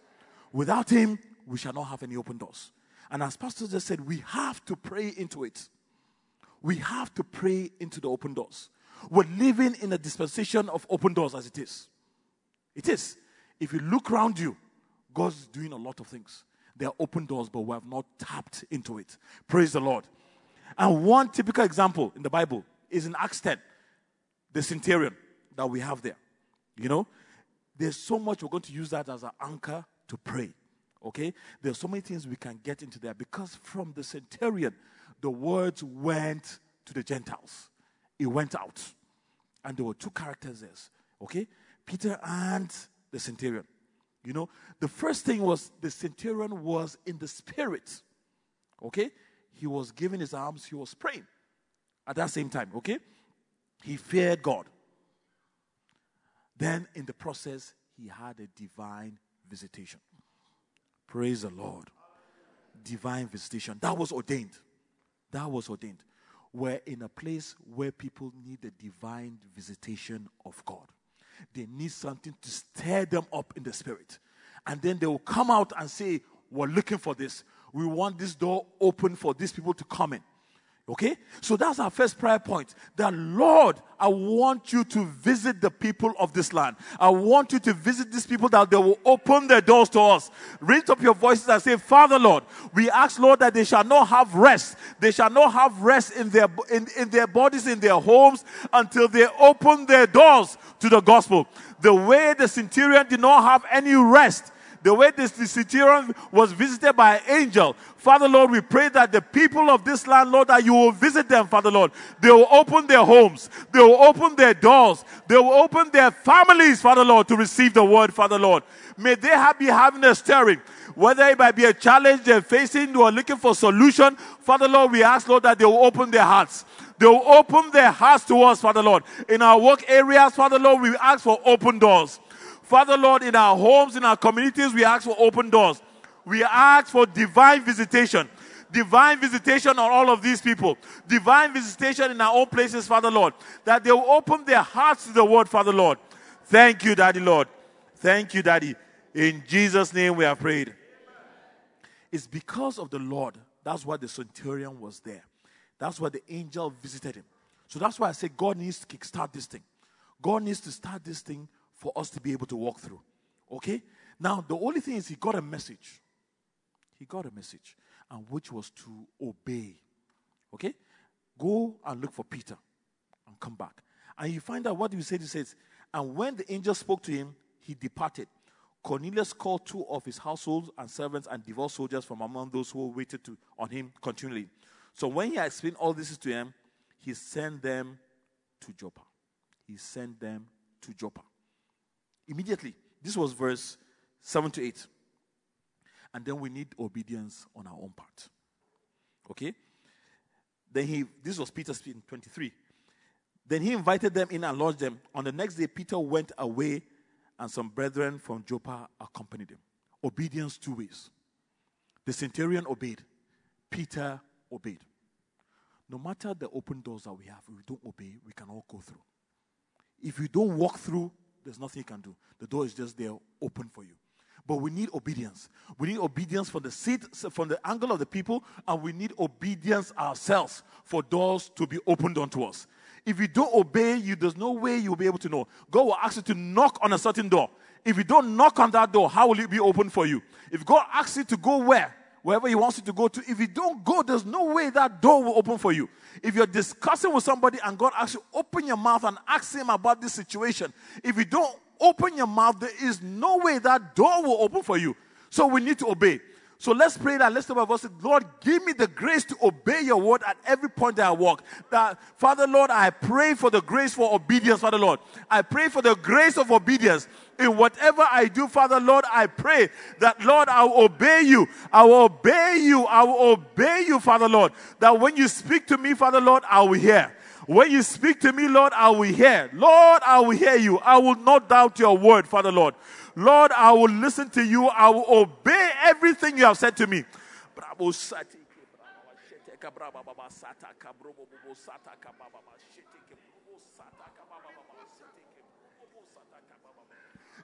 Speaker 4: Without Him, we shall not have any open doors. And as Pastor just said, we have to pray into it. We have to pray into the open doors. We're living in a dispensation of open doors as it is. It is. If you look around you, God's doing a lot of things. There are open doors, but we have not tapped into it. Praise the Lord. And one typical example in the Bible is in Acts 10, the centurion that we have there. You know, there's so much we're going to use that as an anchor to pray. Okay? There's so many things we can get into there because from the centurion, the words went to the Gentiles. It went out. And there were two characters there. Okay? Peter and the centurion. You know, the first thing was the centurion was in the spirit. Okay? He was giving his arms, he was praying at that same time. Okay? He feared God. Then, in the process, he had a divine visitation. Praise the Lord. Divine visitation. That was ordained. That was ordained. We're in a place where people need the divine visitation of God. They need something to stir them up in the spirit. And then they will come out and say, We're looking for this. We want this door open for these people to come in. Okay? So that's our first prayer point. That Lord, I want you to visit the people of this land. I want you to visit these people that they will open their doors to us. Raise up your voices and say, Father Lord, we ask Lord that they shall not have rest. They shall not have rest in their in, in their bodies, in their homes, until they open their doors to the gospel. The way the centurion did not have any rest the way this centurion was visited by an angel. Father Lord, we pray that the people of this land, Lord, that you will visit them, Father Lord. They will open their homes. They will open their doors. They will open their families, Father Lord, to receive the word, Father Lord. May they have, be having a stirring. Whether it might be a challenge they're facing or looking for solution, Father Lord, we ask, Lord, that they will open their hearts. They will open their hearts to us, Father Lord. In our work areas, Father Lord, we ask for open doors. Father Lord, in our homes, in our communities, we ask for open doors. We ask for divine visitation. Divine visitation on all of these people. Divine visitation in our own places, Father Lord. That they will open their hearts to the word, Father Lord. Thank you, Daddy Lord. Thank you, Daddy. In Jesus' name we have prayed. It's because of the Lord. That's why the centurion was there. That's why the angel visited him. So that's why I say God needs to kickstart this thing. God needs to start this thing for us to be able to walk through. Okay? Now, the only thing is, he got a message. He got a message, and which was to obey. Okay? Go and look for Peter and come back. And you find out what he said. He says, And when the angel spoke to him, he departed. Cornelius called two of his household and servants and devout soldiers from among those who waited to, on him continually. So when he explained all this to him, he sent them to Joppa. He sent them to Joppa. Immediately, this was verse 7 to 8. And then we need obedience on our own part. Okay? Then he, this was Peter speaking, 23. Then he invited them in and lodged them. On the next day, Peter went away, and some brethren from Joppa accompanied him. Obedience two ways. The centurion obeyed, Peter obeyed. No matter the open doors that we have, if we don't obey, we can all go through. If you don't walk through, there's nothing you can do. The door is just there, open for you. But we need obedience. We need obedience from the seat, from the angle of the people, and we need obedience ourselves for doors to be opened unto us. If you don't obey, you there's no way you'll be able to know. God will ask you to knock on a certain door. If you don't knock on that door, how will it be open for you? If God asks you to go where? Wherever He wants you to go to, if you don't go, there's no way that door will open for you. If you're discussing with somebody and God asks you, open your mouth and ask Him about this situation, if you don't open your mouth, there is no way that door will open for you. So we need to obey. So let's pray that. Let's talk about us. Lord, give me the grace to obey your word at every point that I walk. That, Father, Lord, I pray for the grace for obedience, Father, Lord. I pray for the grace of obedience. In whatever I do, Father, Lord, I pray that, Lord, I will obey you. I will obey you. I will obey you, Father, Lord. That when you speak to me, Father, Lord, I will hear. When you speak to me, Lord, I will hear. Lord, I will hear you. I will not doubt your word, Father, Lord. Lord, I will listen to you. I will obey everything you have said to me.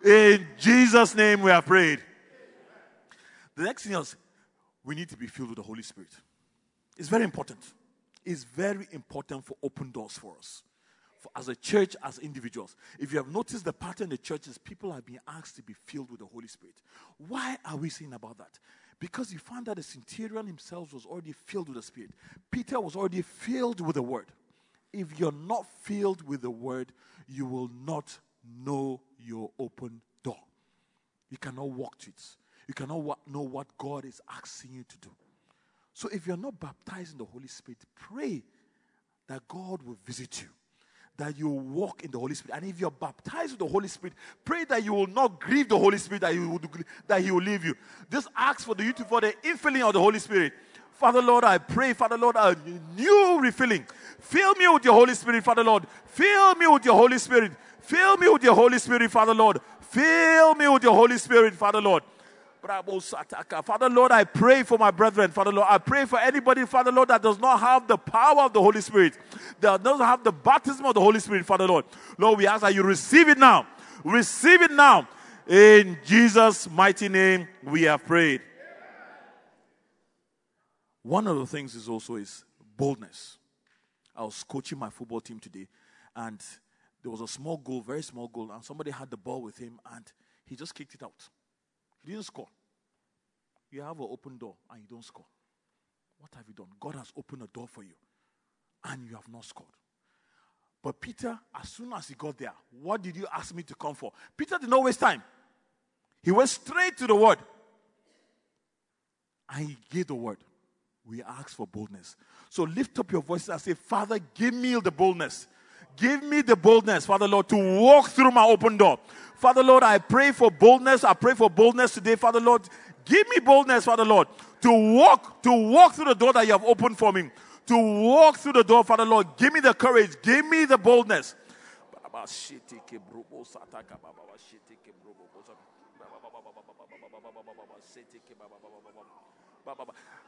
Speaker 4: In Jesus' name we have prayed. The next thing is we need to be filled with the Holy Spirit. It's very important. It's very important for open doors for us as a church, as individuals. If you have noticed the pattern in the churches, people are being asked to be filled with the Holy Spirit. Why are we saying about that? Because you found that the centurion himself was already filled with the Spirit. Peter was already filled with the Word. If you're not filled with the Word, you will not know your open door. You cannot walk to it. You cannot know what God is asking you to do. So if you're not baptized in the Holy Spirit, pray that God will visit you that you walk in the Holy Spirit. And if you're baptized with the Holy Spirit, pray that you will not grieve the Holy Spirit, that he will, that he will leave you. Just ask for the you for the infilling of the Holy Spirit. Father Lord, I pray, Father Lord, a new refilling. Fill me with your Holy Spirit, Father Lord. Fill me with your Holy Spirit. Fill me with your Holy Spirit, Father Lord. Fill me with your Holy Spirit, Father Lord. Father Lord, I pray for my brethren. Father Lord, I pray for anybody, Father Lord, that does not have the power of the Holy Spirit, that doesn't have the baptism of the Holy Spirit, Father Lord. Lord, we ask that you receive it now. Receive it now. In Jesus' mighty name, we have prayed. One of the things is also is boldness. I was coaching my football team today, and there was a small goal, very small goal, and somebody had the ball with him, and he just kicked it out. He didn't score. You have an open door and you don't score. What have you done? God has opened a door for you and you have not scored. But Peter, as soon as he got there, what did you ask me to come for? Peter did not waste time. He went straight to the word. And he gave the word. We ask for boldness. So lift up your voices and say, Father, give me the boldness. Give me the boldness, Father Lord, to walk through my open door. Father Lord, I pray for boldness. I pray for boldness today, Father Lord. Give me boldness, Father Lord, to walk, to walk through the door that you have opened for me. To walk through the door, Father Lord. Give me the courage. Give me the boldness.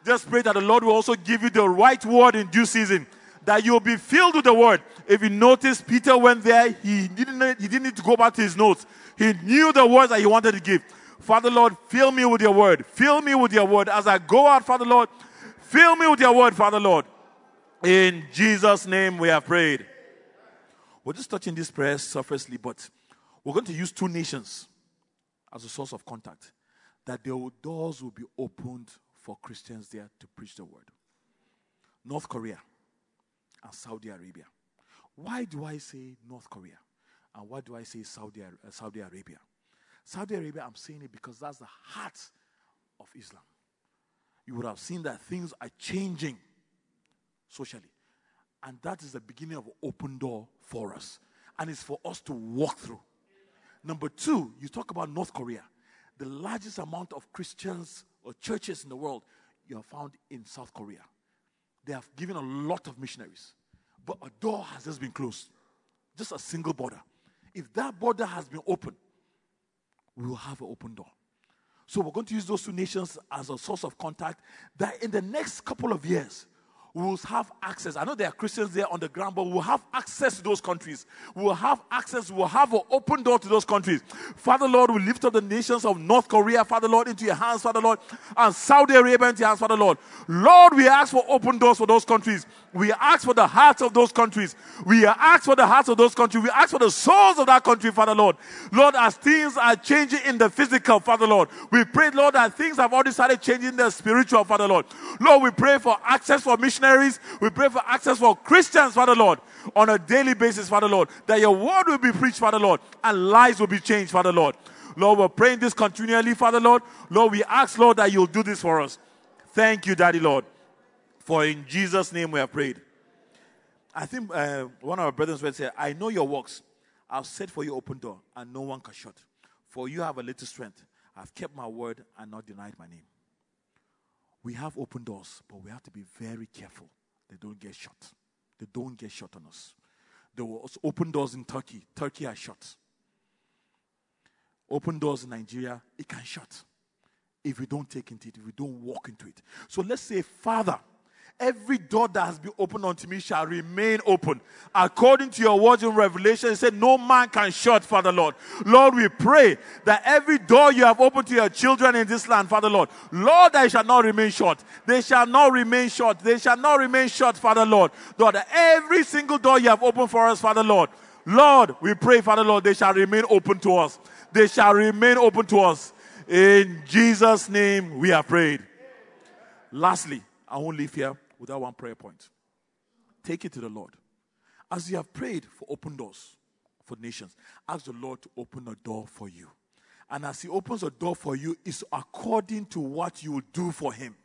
Speaker 3: Just pray that the Lord will also give you the right word in due season. That you'll be filled with the word. If you notice, Peter went there, he didn't, he didn't need to go back to his notes. He knew the words that he wanted to give. Father Lord, fill me with your word. Fill me with your word. As I go out, Father Lord, fill me with your word, Father Lord. In Jesus' name we have prayed. We're just touching this prayer surfacely, but we're going to use two nations as a source of contact. That the doors will be opened for Christians there to preach the word. North Korea and Saudi Arabia. Why do I say North Korea? And why do I say Saudi, uh, Saudi Arabia? Saudi Arabia, I'm saying it because that's the heart of Islam. You would have seen that things are changing socially. And that is the beginning of open door for us. And it's for us to walk through. Number two, you talk about North Korea. The largest amount of Christians or churches in the world you have found in South Korea. They have given a lot of missionaries, but a door has just been closed. Just a single border. If that border has been opened, we will have an open door. So we're going to use those two nations as a source of contact that in the next couple of years, we will have access. I know there are Christians there on the ground, but we'll have access to those countries. We'll have access, we'll have an open door to those countries. Father Lord, we lift up the nations of North Korea, Father Lord, into your hands, Father Lord, and Saudi Arabia into your hands, Father Lord. Lord, we ask for open doors for those countries. We ask for the hearts of those countries. We ask for the hearts of those countries. We ask for the souls of that country, Father Lord. Lord, as things are changing in the physical, Father Lord, we pray, Lord, that things have already started changing in the spiritual, Father Lord. Lord, we pray for access for missionaries missionaries. We pray for access for Christians, Father Lord, on a daily basis, Father Lord, that your word will be preached, Father Lord, and lives will be changed, Father Lord. Lord, we're praying this continually, Father Lord. Lord, we ask, Lord, that you'll do this for us. Thank you, Daddy Lord. For in Jesus' name we have prayed. I think uh, one of our brothers say, I know your works. I've set for you open door, and no one can shut. For you have a little strength. I've kept my word and not denied my name. We have open doors, but we have to be very careful. They don't get shut. They don't get shut on us. There was open doors in Turkey. Turkey are shut. Open doors in Nigeria, it can shut if we don't take into it, if we don't walk into it. So let's say, Father, Every door that has been opened unto me shall remain open. According to your words in Revelation, it said, No man can shut, Father Lord. Lord, we pray that every door you have opened to your children in this land, Father Lord, Lord, they shall not remain shut. They shall not remain shut. They shall not remain shut, Father Lord. Lord, every single door you have opened for us, Father Lord, Lord, we pray, Father Lord, they shall remain open to us. They shall remain open to us. In Jesus' name we are prayed. Lastly, I won't leave here without one prayer point. Take it to the Lord. As you have prayed for open doors for nations, ask the Lord to open a door for you. And as He opens a door for you, it's according to what you will do for Him.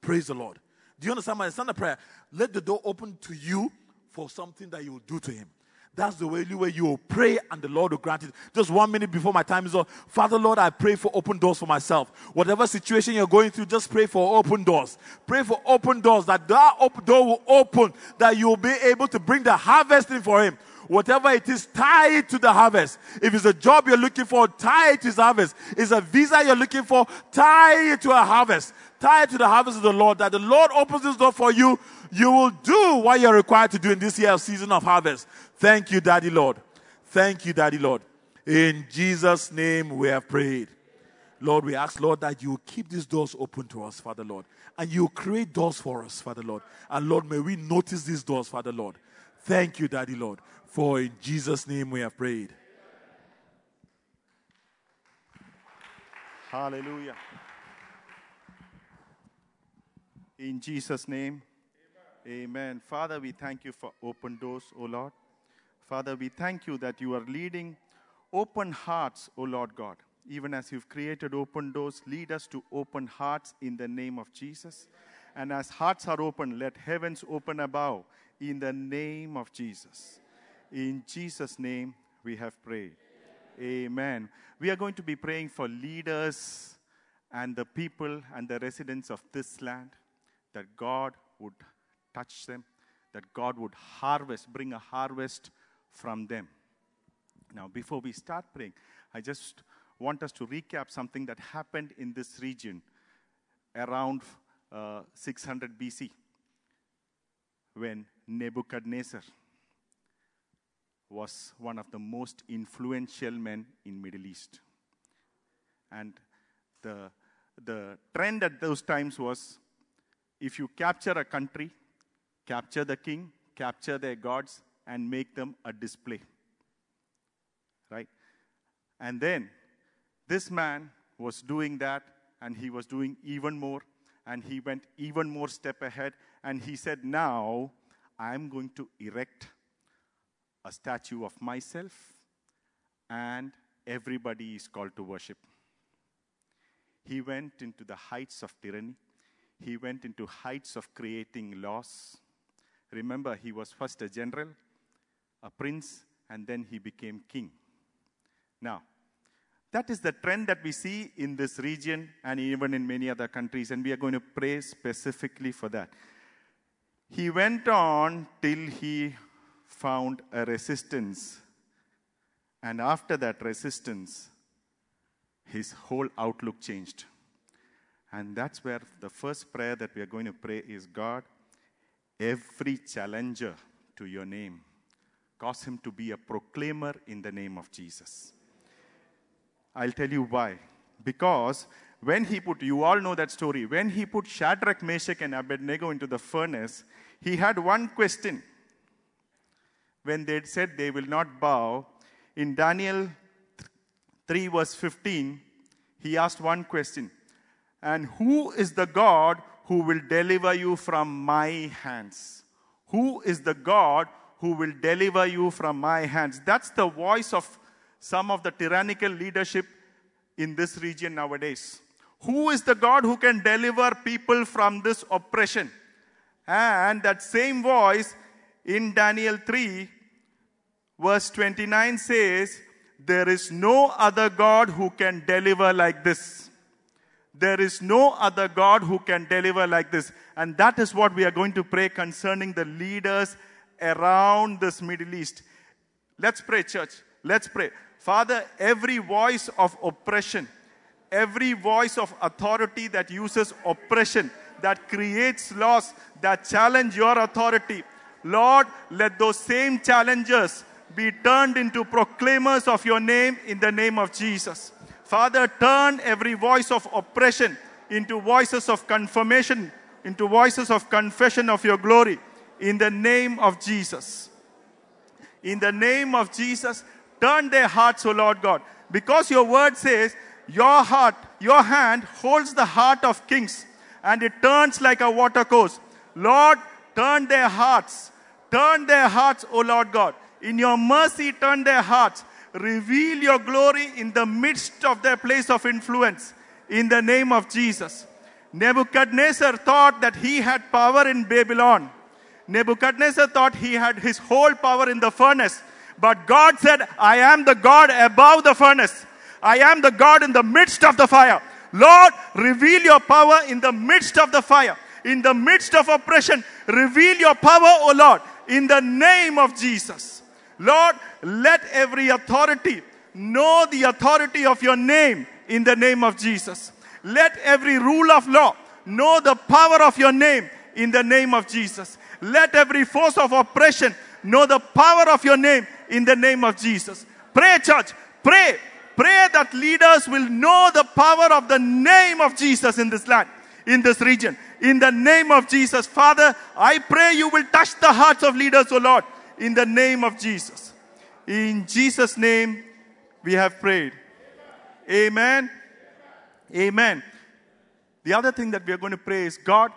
Speaker 3: Praise the Lord. Do you understand my understand the prayer? Let the door open to you for something that you will do to Him. That's the only way you will pray and the Lord will grant it. Just one minute before my time is up. Father, Lord, I pray for open doors for myself. Whatever situation you're going through, just pray for open doors. Pray for open doors that that open door will open, that you'll be able to bring the harvest in for Him. Whatever it is, tie it to the harvest. If it's a job you're looking for, tie it to the harvest. If it's a visa you're looking for, tie it to a harvest. Tie it to the harvest of the Lord. That the Lord opens this door for you. You will do what you're required to do in this year of season of harvest. Thank you, Daddy Lord. Thank you, Daddy Lord. In Jesus' name we have prayed. Lord, we ask, Lord, that you keep these doors open to us, Father Lord. And you create doors for us, Father Lord. And Lord, may we notice these doors, Father Lord. Thank you, Daddy Lord. For in Jesus' name we have prayed.
Speaker 5: Hallelujah. In Jesus' name, amen. amen. Father, we thank you for open doors, O Lord. Father, we thank you that you are leading open hearts, O Lord God. Even as you've created open doors, lead us to open hearts in the name of Jesus. And as hearts are open, let heavens open above in the name of Jesus. In Jesus' name, we have prayed. Amen. We are going to be praying for leaders and the people and the residents of this land that God would touch them, that God would harvest, bring a harvest from them. Now, before we start praying, I just want us to recap something that happened in this region around uh, 600 BC when Nebuchadnezzar was one of the most influential men in Middle East. And the, the trend at those times was if you capture a country, capture the king, capture their gods, and make them a display. Right? And then this man was doing that, and he was doing even more, and he went even more step ahead, and he said, Now I'm going to erect a statue of myself, and everybody is called to worship. He went into the heights of tyranny. He went into heights of creating laws. Remember, he was first a general, a prince, and then he became king. Now, that is the trend that we see in this region and even in many other countries, and we are going to pray specifically for that. He went on till he found a resistance. And after that resistance, his whole outlook changed. And that's where the first prayer that we are going to pray is God, every challenger to your name, cause him to be a proclaimer in the name of Jesus. I'll tell you why. Because when he put, you all know that story, when he put Shadrach, Meshach, and Abednego into the furnace, he had one question. When they said they will not bow, in Daniel 3, verse 15, he asked one question And who is the God who will deliver you from my hands? Who is the God who will deliver you from my hands? That's the voice of some of the tyrannical leadership in this region nowadays. Who is the God who can deliver people from this oppression? And that same voice in Daniel 3, verse 29 says, There is no other God who can deliver like this. There is no other God who can deliver like this. And that is what we are going to pray concerning the leaders around this Middle East. Let's pray, church. Let's pray. Father, every voice of oppression, every voice of authority that uses oppression, that creates laws that challenge your authority, Lord, let those same challengers be turned into proclaimers of your name in the name of Jesus. Father, turn every voice of oppression into voices of confirmation, into voices of confession of your glory in the name of Jesus. In the name of Jesus, turn their hearts, O Lord God. Because your word says, your heart, your hand holds the heart of kings and it turns like a watercourse. Lord, turn their hearts. Turn their hearts, O Lord God. In your mercy, turn their hearts. Reveal your glory in the midst of their place of influence. In the name of Jesus. Nebuchadnezzar thought that he had power in Babylon. Nebuchadnezzar thought he had his whole power in the furnace. But God said, I am the God above the furnace. I am the God in the midst of the fire. Lord, reveal your power in the midst of the fire. In the midst of oppression, reveal your power, O Lord, in the name of Jesus. Lord, let every authority know the authority of your name in the name of Jesus. Let every rule of law know the power of your name in the name of Jesus. Let every force of oppression know the power of your name in the name of Jesus. Pray, church. Pray. Pray that leaders will know the power of the name of Jesus in this land, in this region. In the name of Jesus. Father, I pray you will touch the hearts of leaders, O Lord, in the name of Jesus. In Jesus' name, we have prayed. Amen. Amen. The other thing that we are going to pray is God,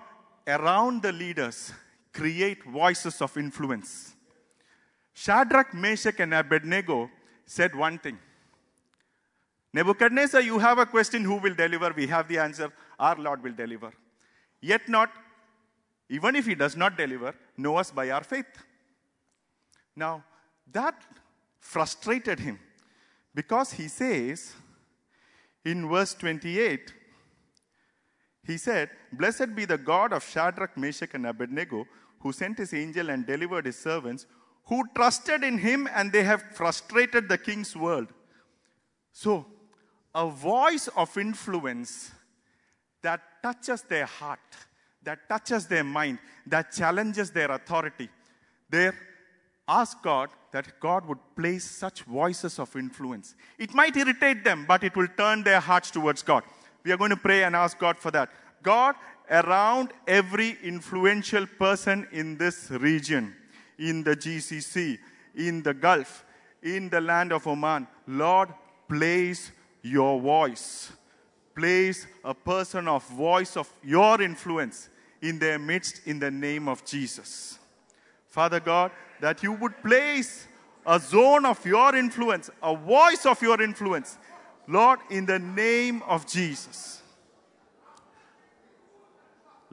Speaker 5: around the leaders, create voices of influence. Shadrach, Meshach, and Abednego said one thing Nebuchadnezzar, you have a question who will deliver? We have the answer. Our Lord will deliver. Yet not, even if he does not deliver, know us by our faith. Now, that frustrated him because he says in verse 28, he said, Blessed be the God of Shadrach, Meshach, and Abednego, who sent his angel and delivered his servants, who trusted in him, and they have frustrated the king's world. So, a voice of influence that touches their heart, that touches their mind, that challenges their authority. There, ask God that God would place such voices of influence. It might irritate them, but it will turn their hearts towards God. We are going to pray and ask God for that. God, around every influential person in this region, in the GCC, in the Gulf, in the land of Oman, Lord, place your voice. Place a person of voice of your influence in their midst in the name of Jesus. Father God, that you would place a zone of your influence, a voice of your influence, Lord, in the name of Jesus.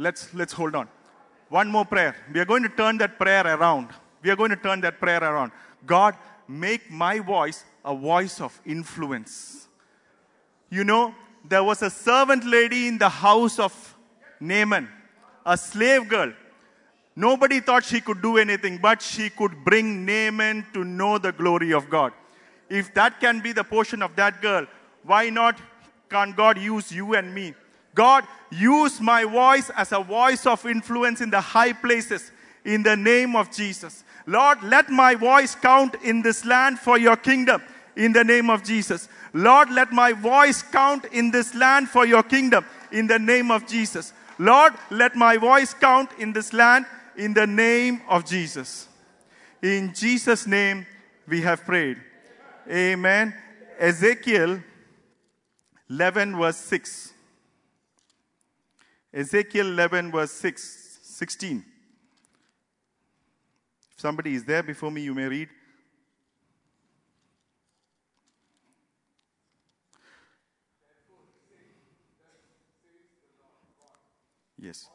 Speaker 5: Let's, let's hold on. One more prayer. We are going to turn that prayer around. We are going to turn that prayer around. God, make my voice a voice of influence. You know, there was a servant lady in the house of Naaman, a slave girl. Nobody thought she could do anything, but she could bring Naaman to know the glory of God. If that can be the portion of that girl, why not can God use you and me? God, use my voice as a voice of influence in the high places in the name of Jesus. Lord, let my voice count in this land for your kingdom in the name of Jesus. Lord, let my voice count in this land for your kingdom in the name of Jesus. Lord, let my voice count in this land in the name of Jesus. In Jesus' name we have prayed. Amen. Ezekiel 11 verse 6. Ezekiel 11 verse 6, 16. If somebody is there before me, you may read. Yes.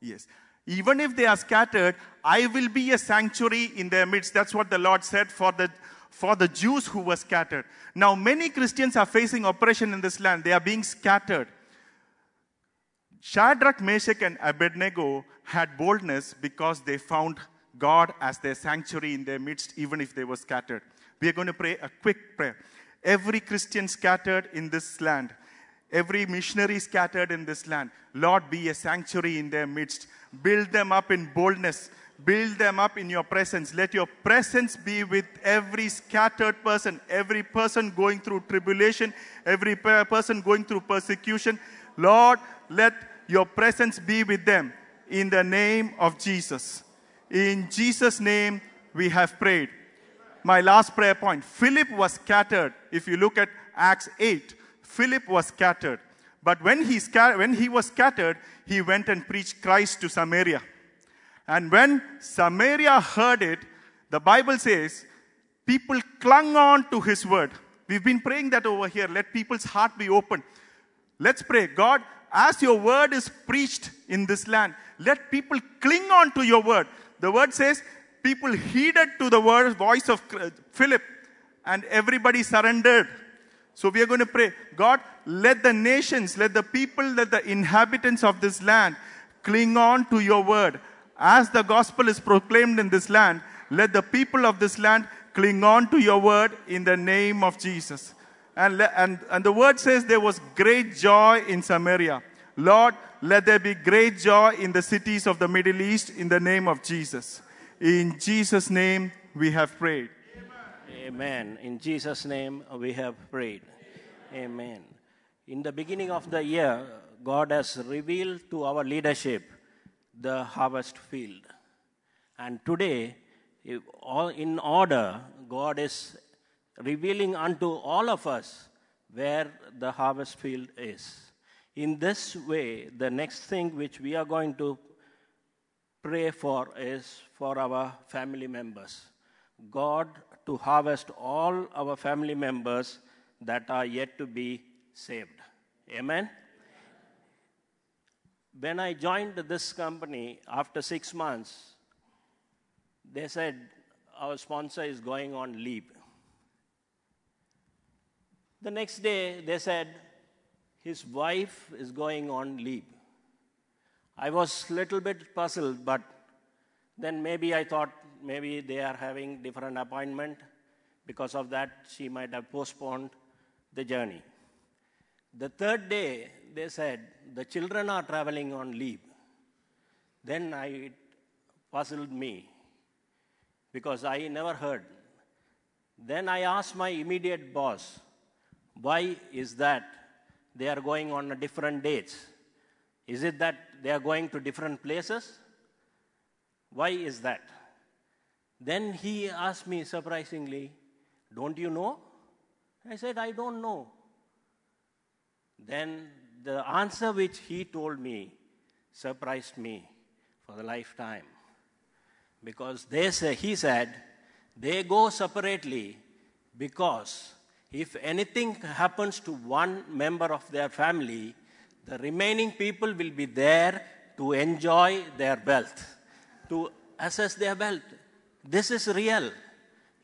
Speaker 5: Yes. Even if they are scattered, I will be a sanctuary in their midst. That's what the Lord said for the, for the Jews who were scattered. Now, many Christians are facing oppression in this land. They are being scattered. Shadrach, Meshach, and Abednego had boldness because they found God as their sanctuary in their midst, even if they were scattered. We are going to pray a quick prayer. Every Christian scattered in this land, every missionary scattered in this land, Lord, be a sanctuary in their midst. Build them up in boldness. Build them up in your presence. Let your presence be with every scattered person, every person going through tribulation, every person going through persecution. Lord, let your presence be with them in the name of Jesus. In Jesus' name, we have prayed. My last prayer point Philip was scattered. If you look at Acts 8, Philip was scattered. But when he, when he was scattered, he went and preached Christ to Samaria. And when Samaria heard it, the Bible says, people clung on to his word. We've been praying that over here. Let people's heart be open. Let's pray. God, as your word is preached in this land, let people cling on to your word. The word says, people heeded to the word, voice of Philip, and everybody surrendered. So we are going to pray, God, let the nations, let the people, let the inhabitants of this land cling on to your word. As the gospel is proclaimed in this land, let the people of this land cling on to your word in the name of Jesus. And, and, and the word says there was great joy in Samaria. Lord, let there be great joy in the cities of the Middle East in the name of Jesus. In Jesus' name we have prayed.
Speaker 6: Amen. In Jesus' name we have prayed. Amen. In the beginning of the year, God has revealed to our leadership the harvest field. And today, in order, God is revealing unto all of us where the harvest field is. In this way, the next thing which we are going to pray for is for our family members. God to harvest all our family members that are yet to be saved. Amen? When I joined this company after six months, they said our sponsor is going on leave. The next day, they said his wife is going on leave. I was a little bit puzzled, but then maybe I thought maybe they are having different appointment. Because of that, she might have postponed the journey. The third day, they said the children are traveling on leave. Then I, it puzzled me because I never heard. Then I asked my immediate boss, why is that they are going on different dates? Is it that they are going to different places? Why is that? Then he asked me surprisingly, Don't you know? I said, I don't know. Then the answer which he told me surprised me for the lifetime. Because they say, he said, they go separately because if anything happens to one member of their family, the remaining people will be there to enjoy their wealth, to assess their wealth. This is real.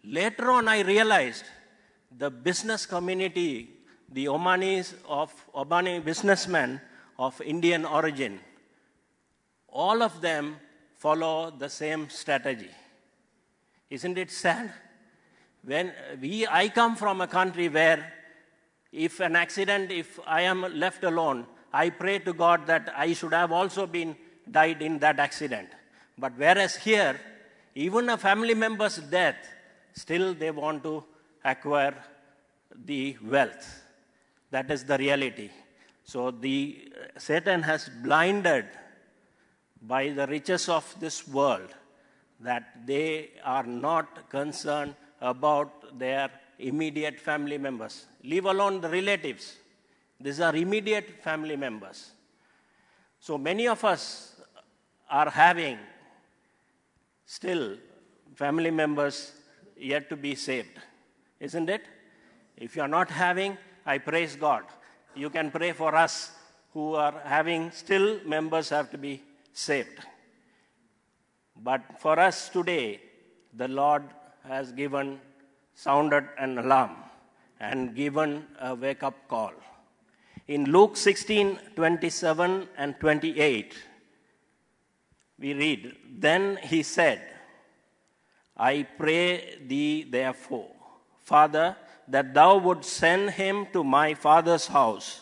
Speaker 6: Later on, I realized the business community, the Omanis of Omani businessmen of Indian origin, all of them follow the same strategy. Isn't it sad? When we, I come from a country where if an accident, if I am left alone, I pray to God that I should have also been died in that accident. But whereas here, even a family member's death, still they want to acquire the wealth. That is the reality. So the uh, Satan has blinded by the riches of this world that they are not concerned about their immediate family members, leave alone the relatives. These are immediate family members. So many of us are having still family members yet to be saved, isn't it? If you are not having, I praise God. You can pray for us who are having still members have to be saved. But for us today, the Lord has given, sounded an alarm and given a wake up call. In Luke 16 27 and 28, we read, Then he said, I pray thee therefore, Father, that thou would send him to my father's house,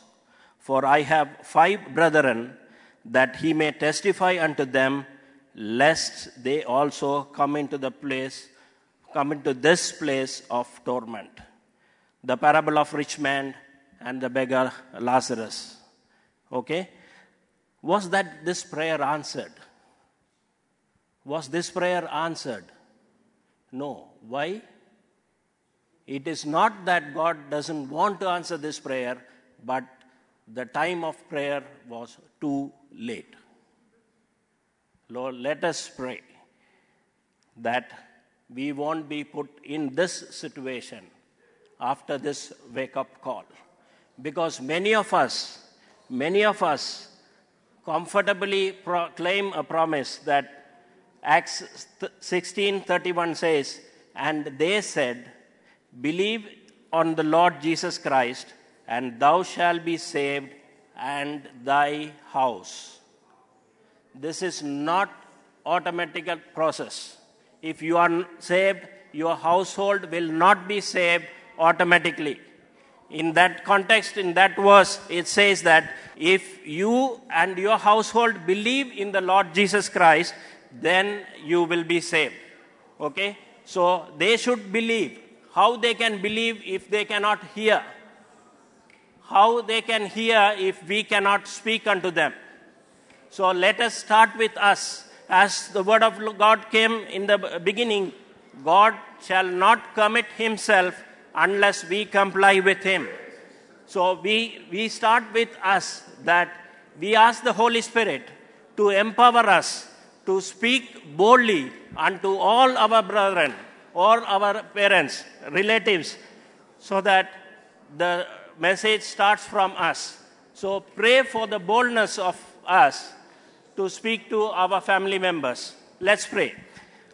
Speaker 6: for I have five brethren, that he may testify unto them lest they also come into the place, come into this place of torment. The parable of rich man and the beggar Lazarus. Okay? Was that this prayer answered? Was this prayer answered? No. Why? It is not that God doesn't want to answer this prayer, but the time of prayer was too late. Lord, let us pray that we won't be put in this situation after this wake up call. Because many of us, many of us comfortably proclaim a promise that Acts 16:31 says, "And they said, believe on the Lord Jesus Christ, and thou shalt be saved and thy house." This is not automatic process. If you are saved, your household will not be saved automatically. In that context, in that verse, it says that if you and your household believe in the Lord Jesus Christ, then you will be saved. Okay? So they should believe. How they can believe if they cannot hear? How they can hear if we cannot speak unto them? So let us start with us. As the word of God came in the beginning, God shall not commit himself unless we comply with him. So we, we start with us that we ask the Holy Spirit to empower us to speak boldly unto all our brethren or our parents, relatives, so that the message starts from us. So pray for the boldness of us to speak to our family members. Let's pray.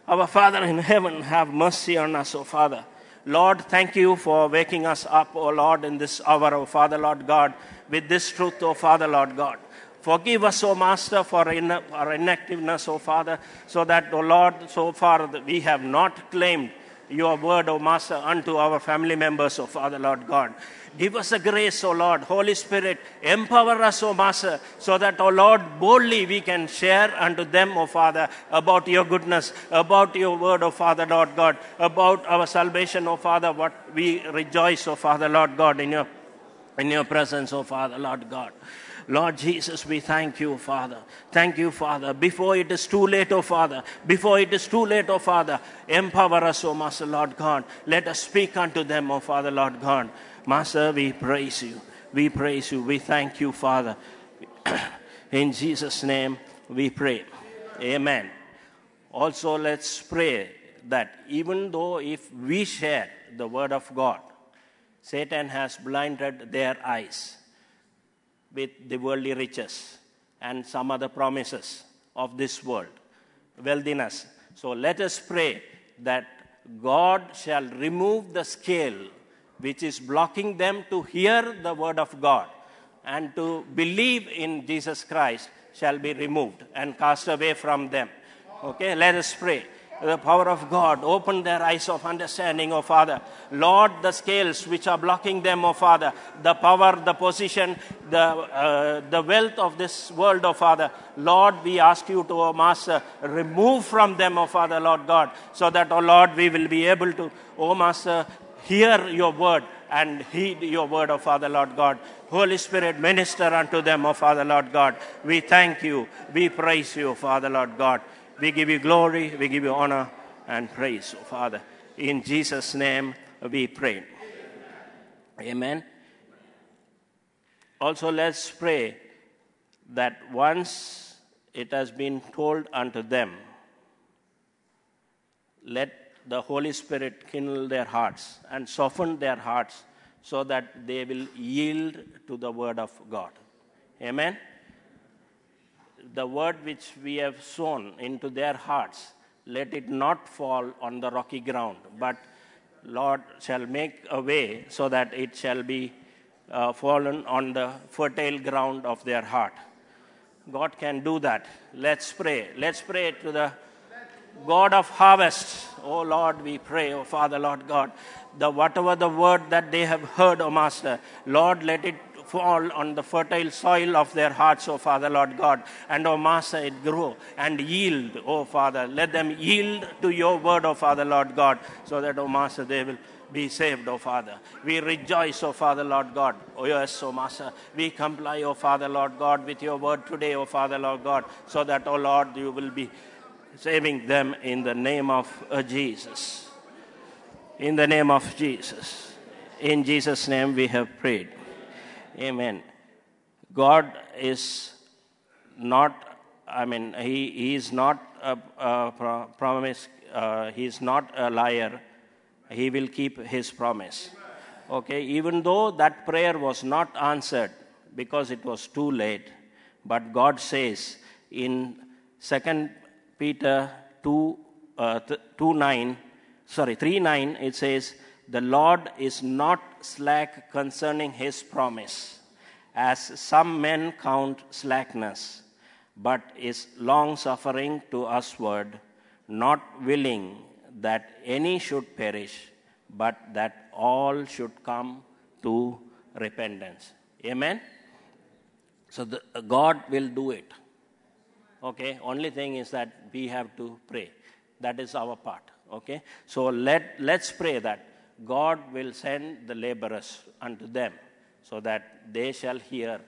Speaker 6: Our Father in heaven, have mercy on us, O Father. Lord, thank you for waking us up, O Lord, in this hour, O Father, Lord God. with this truth, O Father, Lord God. Forgive us, O Master, for our inactiveness, O Father, so that, O Lord, so far we have not claimed your word, O Master, unto our family members, O Father, Lord God. Give us a grace, O Lord. Holy Spirit, empower us, O Master, so that, O Lord, boldly we can share unto them, O Father, about your goodness, about your word, O Father, Lord God, about our salvation, O Father, what we rejoice, O Father, Lord God, in your, in your presence, O Father, Lord God. Lord Jesus, we thank you, Father. Thank you, Father. Before it is too late, oh Father, before it is too late, oh Father, empower us, oh Master, Lord God. Let us speak unto them, oh Father, Lord God. Master, we praise you. We praise you. We thank you, Father. In Jesus' name we pray. Amen. Also, let's pray that even though if we share the word of God, Satan has blinded their eyes with the worldly riches and some other promises of this world, wealthiness. So let us pray that God shall remove the scale which is blocking them to hear the word of God and to believe in Jesus Christ shall be removed and cast away from them. Okay, let us pray the power of God. Open their eyes of understanding, O Father. Lord, the scales which are blocking them, O Father, the power, the position, the, uh, the wealth of this world, O Father. Lord, we ask you to, O Master, remove from them, O Father, Lord God, so that, O Lord, we will be able to, O Master, hear your word and heed your word, O Father, Lord God. Holy Spirit, minister unto them, O Father, Lord God. We thank you. We praise you, Father, Lord God. We give you glory, we give you honor and praise, oh Father. In Jesus' name we pray. Amen. Also, let's pray that once it has been told unto them, let the Holy Spirit kindle their hearts and soften their hearts so that they will yield to the word of God. Amen the word which we have sown into their hearts, let it not fall on the rocky ground, but Lord shall make a way so that it shall be uh, fallen on the fertile ground of their heart. God can do that. Let's pray. Let's pray to the God of harvest. Oh Lord, we pray, oh Father, Lord God, the whatever the word that they have heard, oh Master, Lord, let it fall on the fertile soil of their hearts, O Father, Lord God. And, O Master, it grow and yield, O Father. Let them yield to your word, O Father, Lord God, so that, O Master, they will be saved, O Father. We rejoice, O Father, Lord God. O yes, O Master. We comply, O Father, Lord God, with your word today, O Father, Lord God, so that, O Lord, you will be saving them in the name of uh, Jesus. In the name of Jesus. In Jesus' name we have prayed. Amen. God is not, I mean, He, he is not a, a promise, uh, He is not a liar. He will keep His promise. Okay, even though that prayer was not answered because it was too late, but God says in 2 Peter 2, uh, 2 9, sorry, 3 9, it says, The Lord is not slack concerning his promise, as some men count slackness, but is long suffering to usward, not willing that any should perish, but that all should come to repentance. Amen? So the, uh, God will do it. Okay? Only thing is that we have to pray. That is our part. Okay? So let, let's pray that God will send the laborers unto them so that they shall hear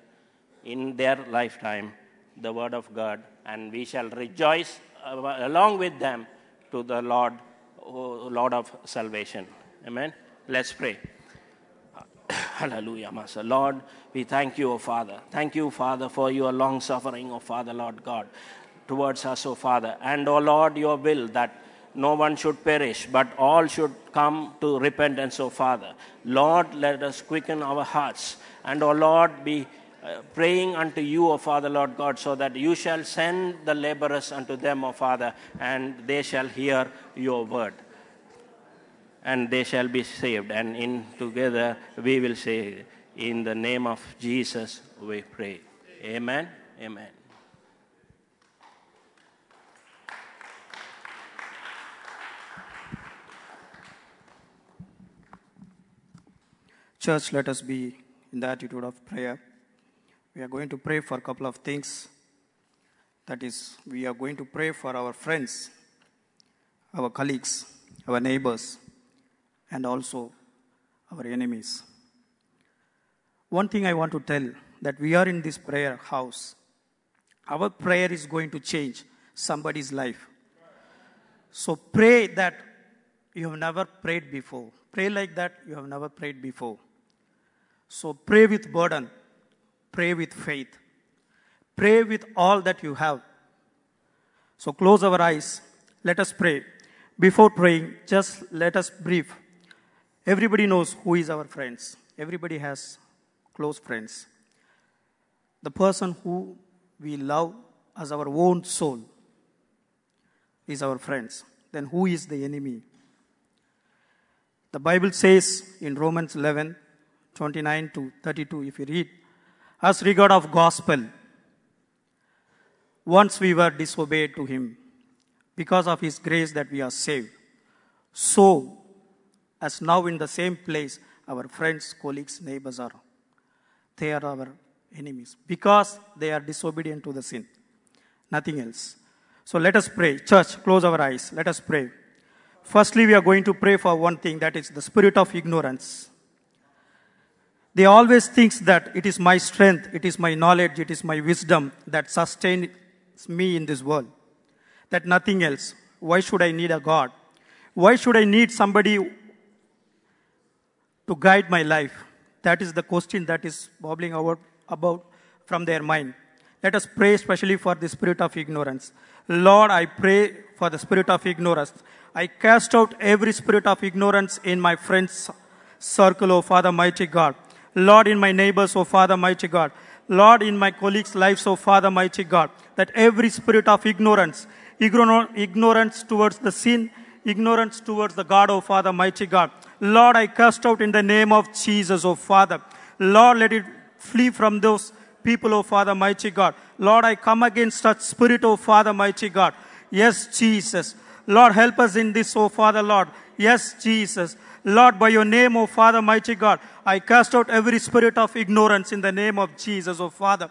Speaker 6: in their lifetime the word of God, and we shall rejoice uh, along with them to the Lord, Lord of salvation. Amen. Let's pray. Hallelujah, Master. Lord, we thank you, O Father. Thank you, Father, for your long suffering, O Father, Lord God, towards us, O Father. And, O Lord, your will that no one should perish, but all should come to repentance, O Father. Lord, let us quicken our hearts, and, O Lord, be uh, praying unto you, O Father, Lord God, so that you shall send the laborers unto them, O Father, and they shall hear your word. And they shall be saved, and in together we will say, In the name of Jesus, we pray. Amen. Amen.
Speaker 7: Church, let us be in the attitude of prayer. We are going to pray for a couple of things. That is, we are going to pray for our friends, our colleagues, our neighbors, and also our enemies. One thing I want to tell that we are in this prayer house. Our prayer is going to change somebody's life. So pray that you have never prayed before. Pray like that you have never prayed before. So pray with burden. Pray with faith. Pray with all that you have. So close our eyes. Let us pray. Before praying, just let us brief. Everybody knows who is our friends. Everybody has close friends. The person who we love as our own soul is our friends. Then who is the enemy? The Bible says in Romans 11, 29 to 32, if you read, as regard of gospel, once we were disobeyed to him, because of his grace that we are saved. So, as now in the same place, our friends, colleagues, neighbors are. They are our enemies because they are disobedient to the sin. Nothing else. So let us pray. Church, close our eyes. Let us pray. Firstly, we are going to pray for one thing that is the spirit of ignorance. They always think that it is my strength, it is my knowledge, it is my wisdom that sustains me in this world. That nothing else. Why should I need a God? Why should I need somebody to guide my life? That is the question that is bubbling out about from their mind. Let us pray especially for the spirit of ignorance. Lord, I pray for the spirit of ignorance. I cast out every spirit of ignorance in my friends' circle, O Father, mighty God. Lord, in my neighbors, O Father, mighty God. Lord, in my colleagues' lives, O Father, mighty God. That every spirit of ignorance, ignorance towards the sin, ignorance towards the God, O Father, mighty God. Lord, I cast out in the name of Jesus, O Father. Lord, let it flee from those people, O Father, mighty God. Lord, I come against such spirit, O Father, mighty God. Yes, Jesus. Lord, help us in this, O Father, Lord. Yes, Jesus. Lord, by your name, O Father, mighty God, I cast out every spirit of ignorance in the name of Jesus, O Father.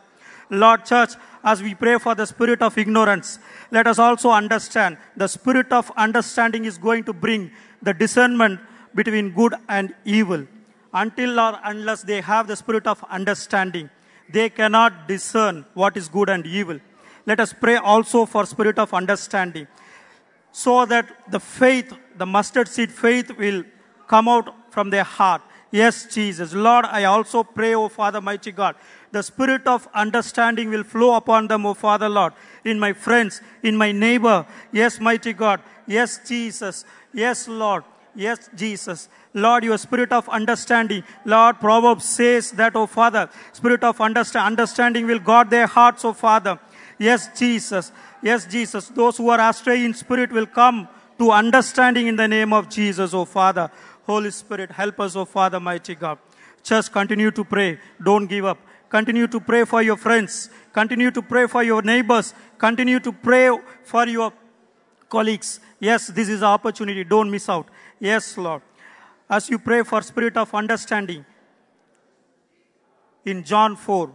Speaker 7: Lord, church, as we pray for the spirit of ignorance, let us also understand the spirit of understanding is going to bring the discernment between good and evil. Until or unless they have the spirit of understanding, they cannot discern what is good and evil. Let us pray also for spirit of understanding so that the faith, the mustard seed faith will come out from their heart. Yes, Jesus. Lord, I also pray, O Father, mighty God, the spirit of understanding will flow upon them, O Father, Lord, in my friends, in my neighbor. Yes, mighty God. Yes, Jesus. Yes, Lord. Yes, Jesus. Lord, your spirit of understanding. Lord, Proverbs says that, O Father, spirit of understand, understanding will guard their hearts, O Father. Yes, Jesus. Yes, Jesus. Those who are astray in spirit will come to understanding in the name of Jesus, O Father. Holy Spirit, help us, oh Father, mighty God. Just continue to pray. Don't give up. Continue to pray for your friends. Continue to pray for your neighbors. Continue to pray for your colleagues. Yes, this is an opportunity. Don't miss out. Yes, Lord. As you pray for spirit of understanding, in John 4,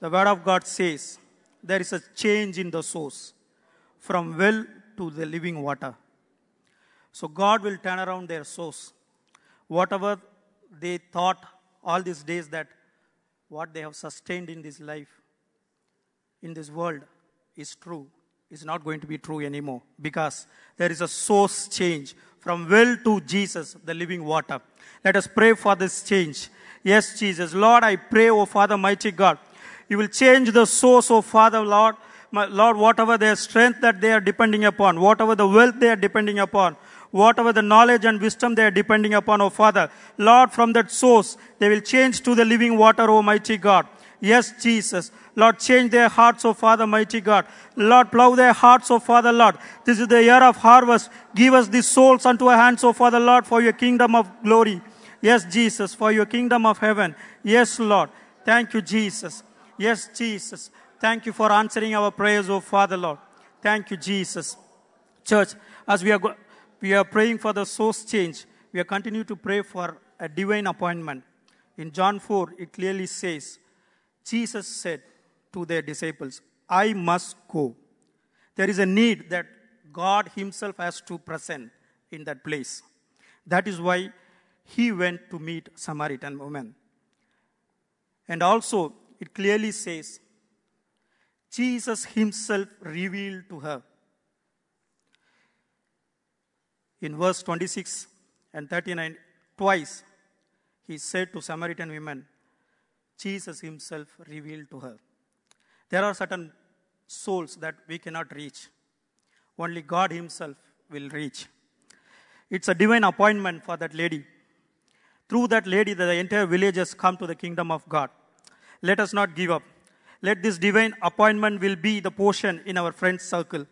Speaker 7: the word of God says, there is a change in the source from well to the living water. So God will turn around their source. Whatever they thought all these days that what they have sustained in this life, in this world, is true, is not going to be true anymore because there is a source change from well to Jesus, the living water. Let us pray for this change. Yes, Jesus. Lord, I pray, O Father, mighty God, you will change the source, O Father, Lord. My, Lord, whatever their strength that they are depending upon, whatever the wealth they are depending upon, whatever the knowledge and wisdom they are depending upon, O Father, Lord, from that source, they will change to the living water, O mighty God. Yes, Jesus. Lord, change their hearts, O Father, mighty God. Lord, plow their hearts, O Father, Lord. This is the year of harvest. Give us these souls unto our hands, O Father, Lord, for your kingdom of glory. Yes, Jesus, for your kingdom of heaven. Yes, Lord. Thank you, Jesus. Yes, Jesus. Thank you for answering our prayers, O Father, Lord. Thank you, Jesus. Church, as we are, go- we are praying for the source change, we are continue to pray for a divine appointment. In John 4, it clearly says, Jesus said to their disciples, I must go. There is a need that God Himself has to present in that place. That is why He went to meet Samaritan woman. And also, it clearly says, Jesus Himself revealed to her. In verse 26 and 39, twice He said to Samaritan women, Jesus Himself revealed to her. There are certain souls that we cannot reach. Only God Himself will reach. It's a divine appointment for that lady. Through that lady, the entire village has come to the kingdom of God. Let us not give up. Let this divine appointment will be the portion in our friend circle,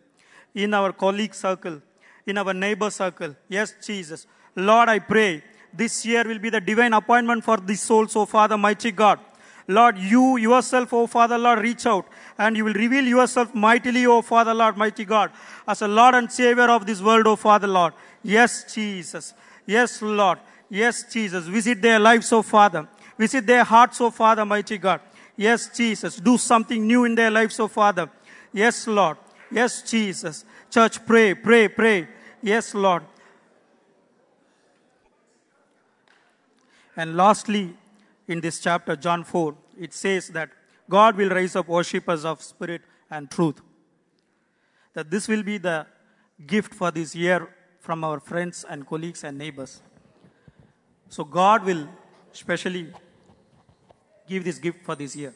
Speaker 7: in our colleague circle, in our neighbor circle. Yes, Jesus. Lord, I pray this year will be the divine appointment for these souls, O Father, mighty God. Lord, you yourself, O Father, Lord, reach out and you will reveal yourself mightily, O Father, Lord, mighty God, as a Lord and Savior of this world, O Father, Lord. Yes, Jesus. Yes, Lord. Yes, Jesus. Visit their lives, O Father. Visit their hearts, O Father, mighty God. Yes, Jesus. Do something new in their lives, O Father. Yes, Lord. Yes, Jesus. Church, pray, pray, pray. Yes, Lord. And lastly, in this chapter, John 4, it says that God will raise up worshippers of spirit and truth. That this will be the gift for this year from our friends and colleagues and neighbors. So God will specially give this gift for this year.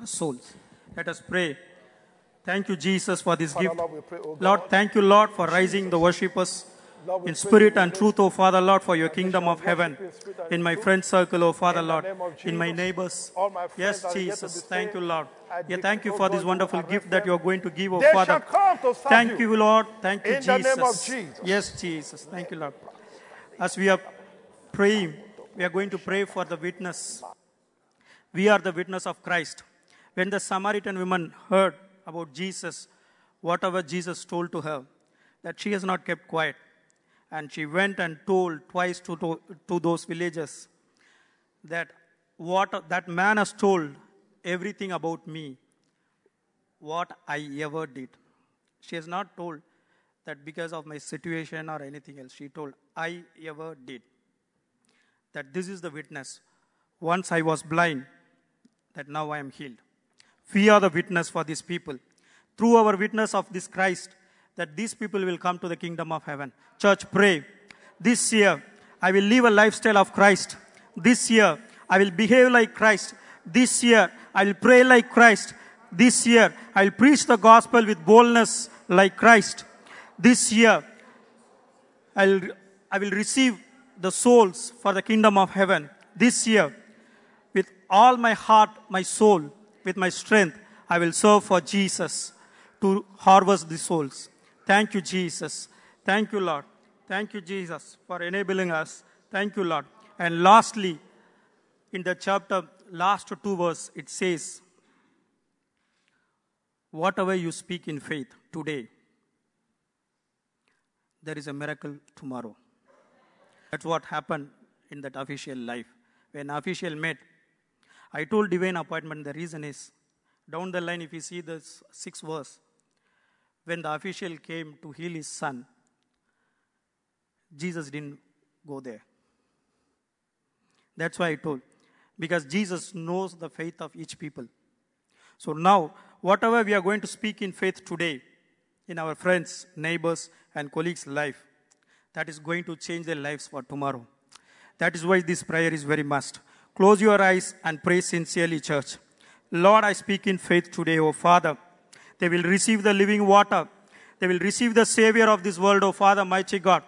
Speaker 7: Our souls. Let us pray. Thank you, Jesus, for this
Speaker 1: Father,
Speaker 7: gift.
Speaker 1: Lord, pray, oh.
Speaker 7: Lord, thank you, Lord, for rising the worshippers in spirit and truth, O Father, Lord, for your kingdom of heaven.
Speaker 1: in
Speaker 7: my friend circle, O Father,
Speaker 1: In
Speaker 7: Lord, in my neighbors.
Speaker 1: all my friends
Speaker 7: Yes,
Speaker 1: that are yet to be
Speaker 7: Jesus, thank you, Lord. Yeah, thank you
Speaker 1: oh
Speaker 7: for this wonderful gift that you are going to give, O
Speaker 1: They
Speaker 7: Father.
Speaker 1: shall come to serve
Speaker 7: Thank
Speaker 1: you.
Speaker 7: Lord. Thank you,
Speaker 1: In the name of Jesus.
Speaker 7: Yes, Jesus. Thank you, Lord. As we are praying, we are going to pray for the witness. We are the witness of Christ. When the Samaritan woman heard about Jesus, whatever Jesus told to her, that she has not kept quiet. And she went and told twice to, to, to those villagers that what that man has told everything about me, what I ever did. She has not told that because of my situation or anything else. She told, I ever did. That this is the witness. Once I was blind, that now I am healed. We are the witness for these people. Through our witness of this Christ, that these people will come to the kingdom of heaven. Church, pray. This year, I will live a lifestyle of Christ. This year, I will behave like Christ. This year, I will pray like Christ. This year, I will preach the gospel with boldness like Christ. This year, I'll, I will receive the souls for the kingdom of heaven. This year, with all my heart, my soul, with my strength, I will serve for Jesus to harvest the souls. Thank you, Jesus. Thank you, Lord. Thank you, Jesus, for enabling us. Thank you, Lord. And lastly, in the chapter, last two verse, it says, Whatever you speak in faith today, there is a miracle tomorrow. That's what happened in that official life. When official met, I told divine appointment, the reason is, down the line, if you see this sixth verse, when the official came to heal his son, Jesus didn't go there. That's why I told. Because Jesus knows the faith of each people. So now, whatever we are going to speak in faith today, in our friends, neighbors, and colleagues' life, that is going to change their lives for tomorrow. That is why this prayer is very must. Close your eyes and pray sincerely, church. Lord, I speak in faith today, O Father. They will receive the living water. They will receive the Savior of this world, O Father, mighty God.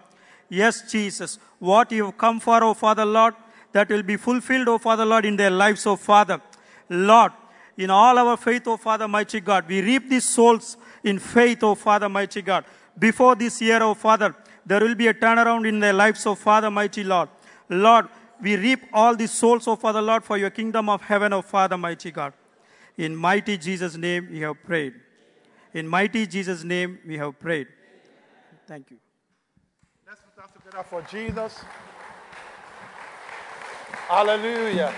Speaker 7: Yes, Jesus, what you have come for, O Father, Lord, that will be fulfilled, O Father, Lord, in their lives, O Father. Lord, in all our faith, O Father, mighty God, we reap these souls in faith, O Father, mighty God. Before this year, O Father, there will be a turnaround in their lives, O Father, mighty Lord. Lord, we reap all the souls, O Father Lord, for your kingdom of heaven, O Father, mighty God. In mighty Jesus' name we have prayed. In mighty Jesus' name we have prayed. Thank you.
Speaker 1: Let's put us together for Jesus. Hallelujah.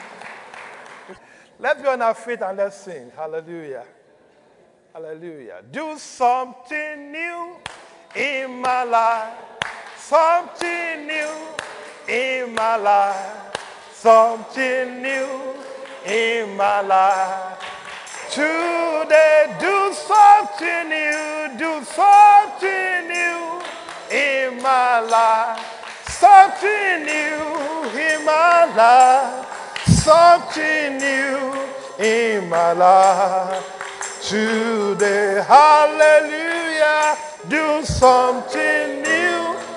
Speaker 1: Let's be on our feet and let's sing. Hallelujah. Hallelujah. Do something new in my life. Something new in my life. Something new in my life. Today, do something new. Do something new in my life. Something new in my life. Something new in my life. Today, hallelujah. Do something new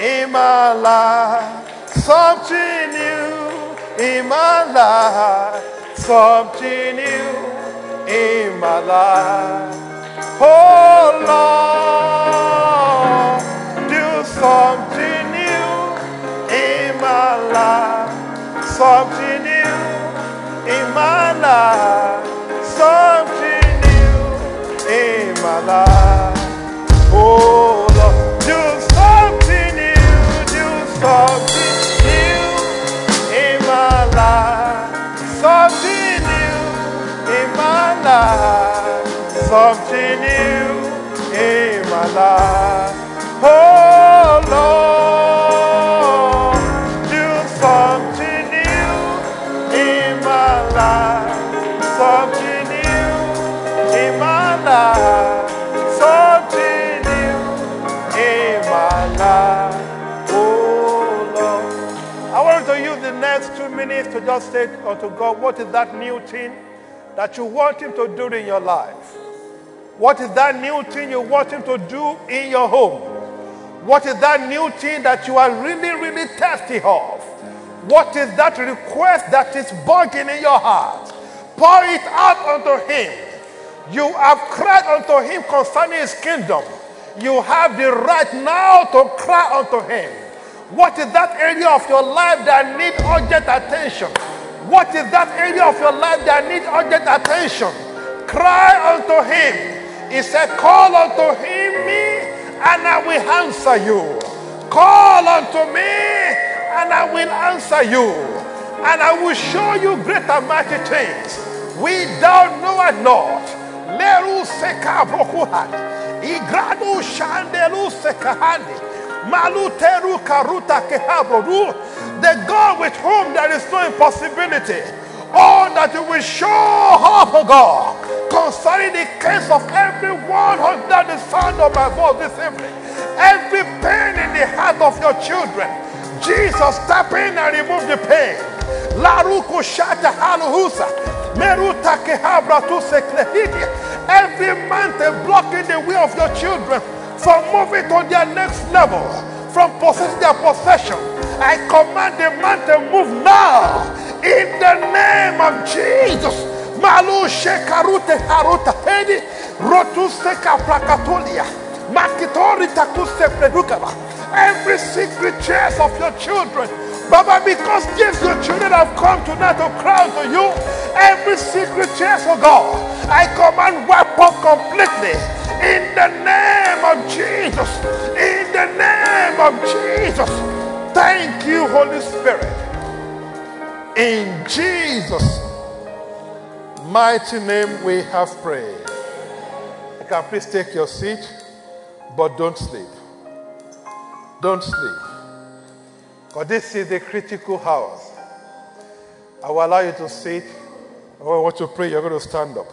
Speaker 1: in my life. Something new in my life. Something new in my life. Oh Lord, do something new in my life. Something new in my life. Something new in my life. Oh Lord, do something new in my life. Something new in my life. Something new in my life. Oh minutes to just say unto God, what is that new thing that you want Him to do in your life? What is that new thing you want Him to do in your home? What is that new thing that you are really, really thirsty of? What is that request that is bugging in your heart? Pour it out unto Him. You have cried unto Him concerning His kingdom. You have the right now to cry unto Him. What is that area of your life that needs urgent attention? What is that area of your life that needs urgent attention? Cry unto Him. He said, Call unto Him me, and I will answer you. Call unto me, and I will answer you. And I will show you great and mighty things. We don't thou knowest not. Leru seka brokuhat. Igradu shandelu sekahandi. Karuta. The God with whom there is no impossibility. All that you will show off, oh God, concerning the case of everyone under the sound of my voice this evening. Every pain in the heart of your children. Jesus, step in and remove the pain. Laruku shata haluhusa. Meruta kehabra tu. Every mountain blocking the way of your children from moving to their next level, from possessing their possession. I command the man to move now in the name of Jesus. Malu shekarute haruta hedi rotu seka prakatolia. Makitori takuse predukaba. Every secret chest of your children. Baba, because these your children have come tonight to cry to you, every secret chest, oh God, I command wipe up completely in the name of Jesus. In the name of Jesus. Thank you, Holy Spirit. In Jesus' mighty name we have prayed. You can please take your seat, but don't sleep. Don't sleep. Because this is the critical hour. I will allow you to sit. When I want you to pray, you're going to stand up.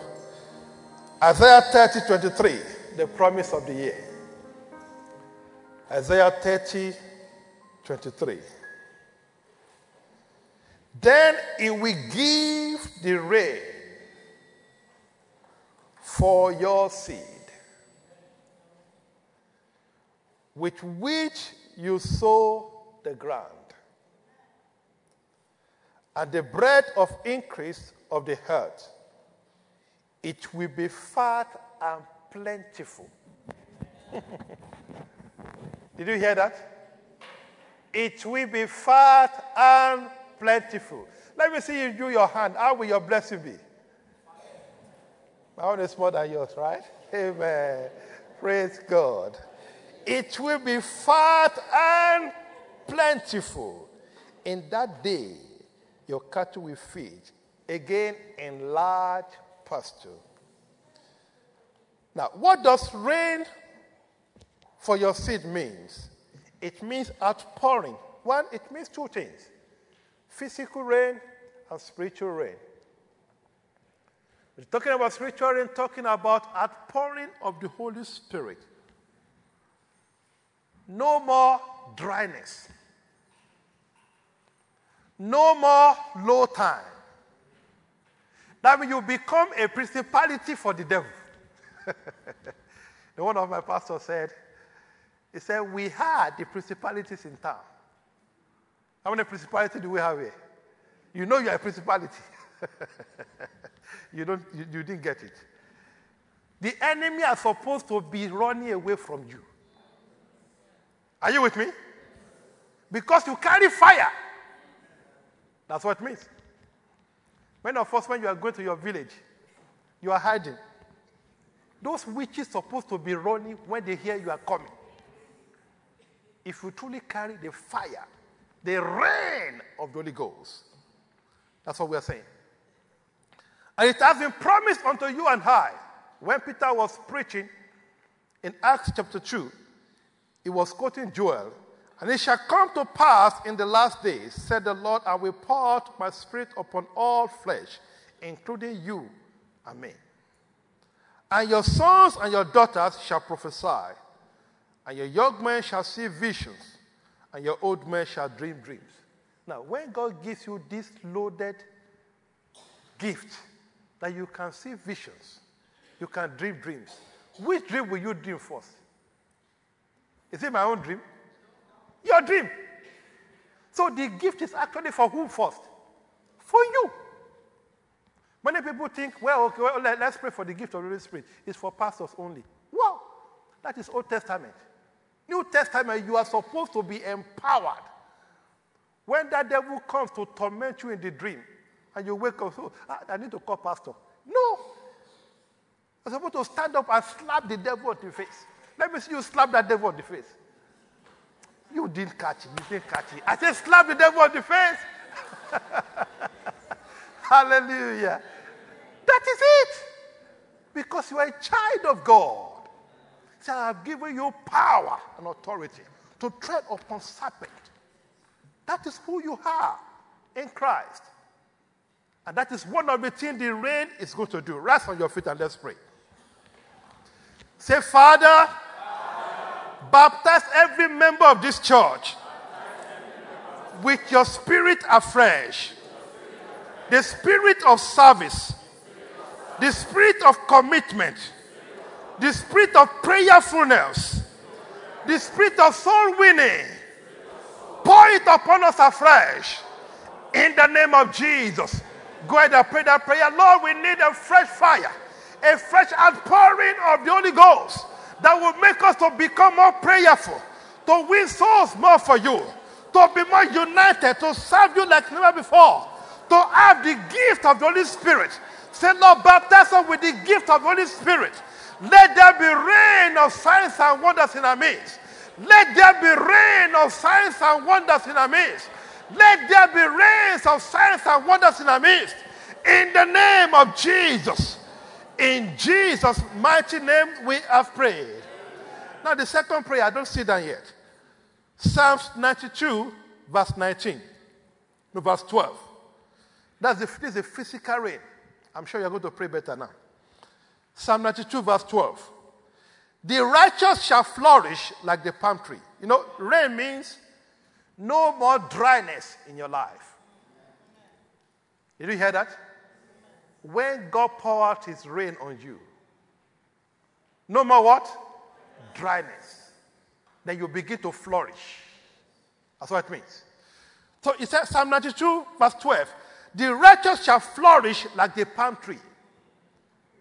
Speaker 1: Isaiah 30, 23, the promise of the year. Isaiah 30, 23. Then he will give the rain for your seed, with which you sow the ground, and the bread of increase of the earth. It will be fat and plentiful. Did you hear that? It will be fat and plentiful. Let me see you do your hand. How will your blessing be? My own is more than yours, right? Amen. Praise God. It will be fat and plentiful. In that day, your cattle will feed again in large pasture. Now, what does rain for your seed means? It means outpouring. One, it means two things physical rain and spiritual rain. We're talking about spiritual rain, talking about outpouring of the Holy Spirit. No more dryness. No more low time. That means you become a principality for the devil. one of my pastors said, he said, We had the principalities in town. How many principalities do we have here? You know you're a principality. you, don't, you, you didn't get it. The enemy are supposed to be running away from you. Are you with me? Because you carry fire. That's what it means. When of us, when you are going to your village, you are hiding. Those witches supposed to be running when they hear you are coming. If you truly carry the fire, the rain of the Holy Ghost, that's what we are saying. And it has been promised unto you and I. When Peter was preaching in Acts chapter 2, he was quoting Joel. And it shall come to pass in the last days, said the Lord, I will pour out my spirit upon all flesh, including you and me. And your sons and your daughters shall prophesy, and your young men shall see visions, and your old men shall dream dreams. Now, when God gives you this loaded gift that you can see visions, you can dream dreams, which dream will you dream first? Is it my own dream? Your dream. So the gift is actually for who first? For you. Many people think, well, okay, well, let, us pray for the gift of the Holy Spirit. It's for pastors only. Wow, that is Old Testament. New Testament, you are supposed to be empowered. When that devil comes to torment you in the dream, and you wake up, so oh, I need to call pastor. No. You're supposed to stand up and slap the devil on the face. Let me see you slap that devil on the face. You didn't catch it. You didn't catch it. I said, slap the devil on the face. Hallelujah. That is it. Because you are a child of God. So I have given you power and authority to tread upon serpent. That is who you are in Christ. And that is one of the things the rain is going to do. Rest on your feet and let's pray. Say, Father, Father. Baptize every member of this church with your spirit afresh. The spirit of service, the spirit of commitment, the spirit of prayerfulness, the spirit of soul winning. Pour it upon us afresh in the name of Jesus. Go ahead and pray that prayer. Lord, we need a fresh fire, a fresh outpouring of the Holy Ghost that will make us to become more prayerful, to win souls more for you, to be more united, to serve you like never before, to have the gift of the Holy Spirit. Say, Lord, baptize us with the gift of the Holy Spirit. Let there be rain of signs and wonders in our midst. Let there be rain of signs and wonders in our midst. Let there be rains of signs and wonders in our midst. In the name of Jesus. In Jesus' mighty name, we have prayed. Now, the second prayer, I don't see that yet. Psalms 92, verse 19. No, verse 12. That's the, this is a physical rain. I'm sure you're going to pray better now. Psalm 92, verse 12. The righteous shall flourish like the palm tree. You know, rain means no more dryness in your life. Did you hear that? When God pour out his rain on you, no more what? Dryness. Then you begin to flourish. That's what it means. So it says Psalm 92, verse 12. The righteous shall flourish like the palm tree.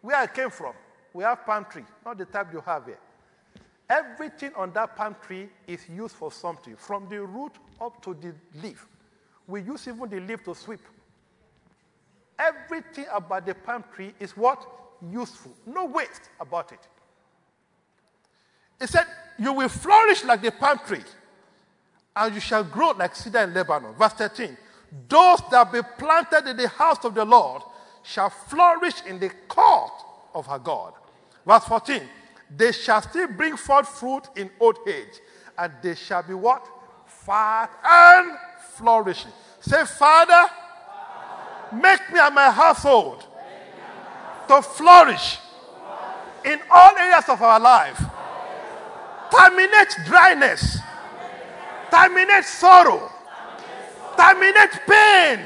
Speaker 1: Where I came from, we have palm tree, not the type you have here. Everything on that palm tree is used for something, from the root up to the leaf. We use even the leaf to sweep. Everything about the palm tree is what? Useful. No waste about it. He said, You will flourish like the palm tree, and you shall grow like cedar in Lebanon. Verse 13. Those that be planted in the house of the Lord shall flourish in the court of her God. Verse 14. They shall still bring forth fruit in old age, and they shall be what? Fat and flourishing. Say, Father, make me and my household to flourish in all areas of our life. Terminate dryness, terminate sorrow, terminate pain,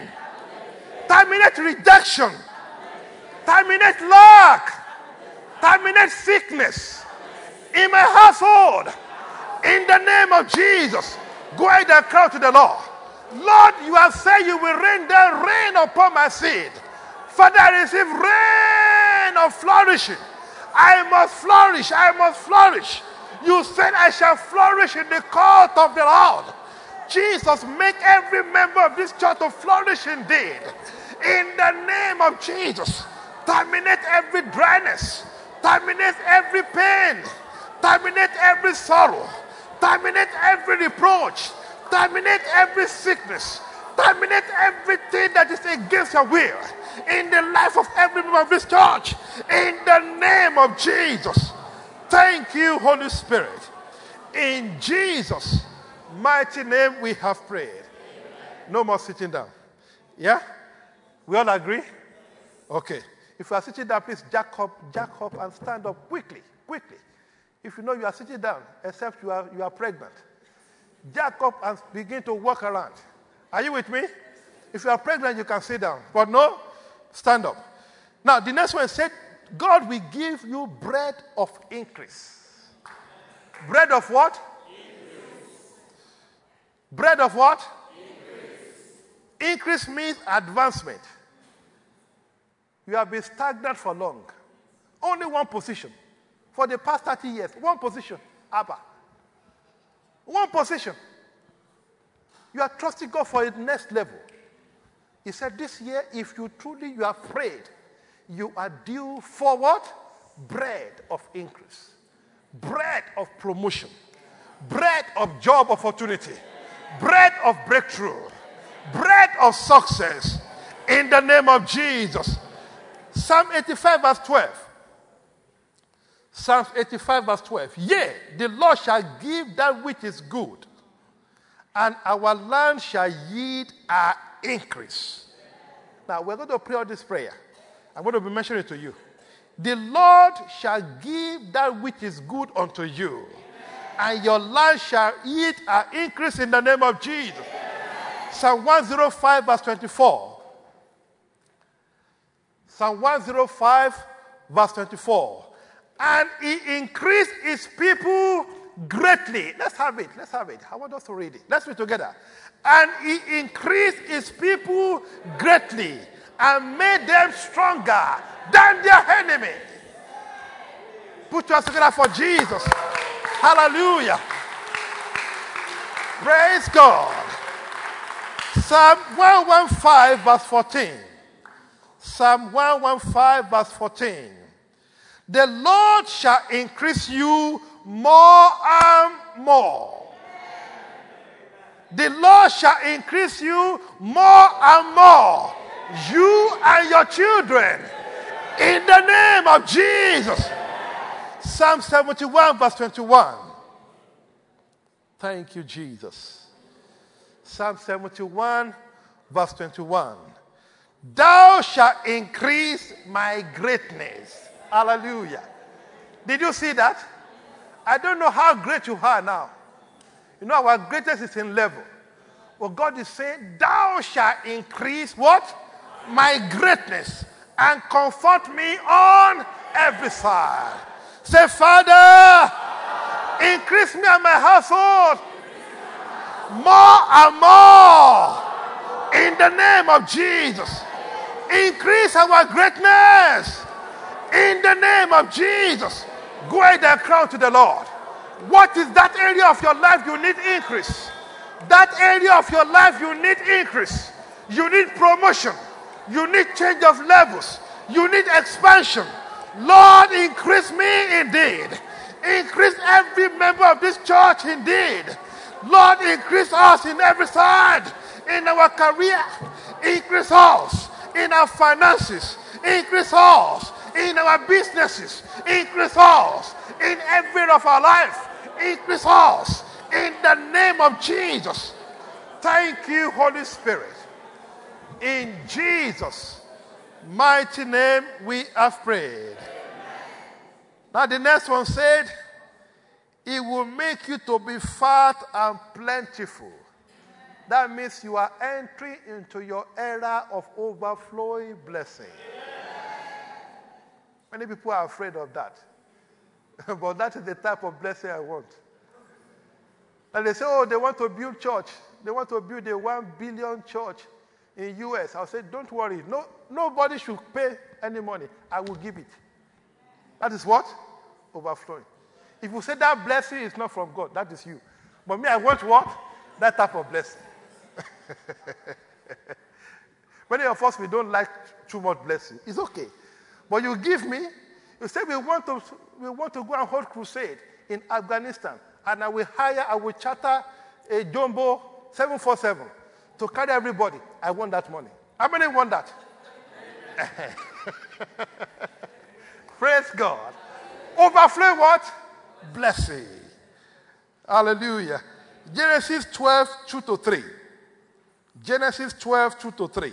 Speaker 1: terminate rejection, terminate lack, terminate sickness in my household. In the name of Jesus, go ahead and cry to the Lord. Lord, you have said you will rain down rain upon my seed. Father, I receive rain of flourishing. I must flourish. I must flourish. You said I shall flourish in the court of the Lord. Jesus, make every member of this church to flourish indeed. In the name of Jesus, terminate every dryness, terminate every pain, terminate every sorrow, terminate every reproach, terminate every sickness, terminate everything that is against your will in the life of every member of this church. In the name of Jesus. Thank you, Holy Spirit. In Jesus' mighty name, we have prayed. No more sitting down. Yeah? We all agree? Okay. If you are sitting down, please jack up, jack up and stand up quickly, quickly. If you know you are sitting down, except you are, you are pregnant, jack up and begin to walk around. Are you with me? If you are pregnant, you can sit down. But no, stand up. Now, the next one said, God will give you bread of increase. Bread of what? Increase. Bread of what? Increase. increase means advancement. You have been stagnant for long. Only one position. For the past 30 years, one position. Abba. One position. You are trusting God for the next level. He said, This year, if you truly you are prayed, you are due for what? Bread of increase, bread of promotion, bread of job opportunity, bread of breakthrough, bread of success in the name of Jesus. Psalm 85, verse 12. Psalm 85, verse 12. Yea, the Lord shall give that which is good, and our land shall yield our increase. Now, we're going to pray out this prayer. I'm going to be mentioning it to you. The Lord shall give that which is good unto you, and your land shall yield an increase in the name of Jesus. Psalm 105, verse 24. Psalm 105, verse 24. And he increased his people greatly. Let's have it. Let's have it. I want us to read it. Let's read together. And he increased his people greatly and made them stronger than their enemy. Put your together for Jesus. Hallelujah. Praise God. Psalm 115, verse 14. Psalm 115, verse 14. The Lord shall increase you more and more. The Lord shall increase you more and more you and your children in the name of Jesus. Psalm 71, verse 21. Thank you, Jesus. Psalm 71, verse 21. Thou shalt increase my greatness. Hallelujah. Did you see that? I don't know how great you are now. You know, our greatest is in level. But God is saying, Thou shalt increase what? my greatness and comfort me on every side. Say, Father, increase me and my household more and more in the name of Jesus. Increase our greatness in the name of Jesus. Go ahead and crown to the Lord. What is that area of your life you need increase? That area of your life you need increase. You need promotion. You need change of levels. You need expansion. Lord, increase me indeed. Increase every member of this church indeed. Lord, increase us in every side, in our career, increase us in our finances, increase us in our businesses, increase us in every of our life, increase us in the name of Jesus. Thank you, Holy Spirit. In Jesus' mighty name, we have prayed. Now, the next one said, It will make you to be fat and plentiful. That means you are entering into your era of overflowing blessing. Many people are afraid of that. but that is the type of blessing I want. And they say, oh, they want to build church. They want to build a one billion church in US. I'll say, don't worry. No, nobody should pay any money. I will give it. That is what? Overflowing. If you say that blessing is not from God, that is you. But me, I want what? That type of blessing. Many of us, we don't like too much blessing. It's okay. But you give me, you say we want to, we want to go and hold crusade in Afghanistan. And I will hire, I will charter a jumbo 747 to carry everybody. I want that money. How many want that? Praise God. Overflow what? Blessing. Hallelujah. Genesis 12, 2 to 3. Genesis 12, 2 to 3.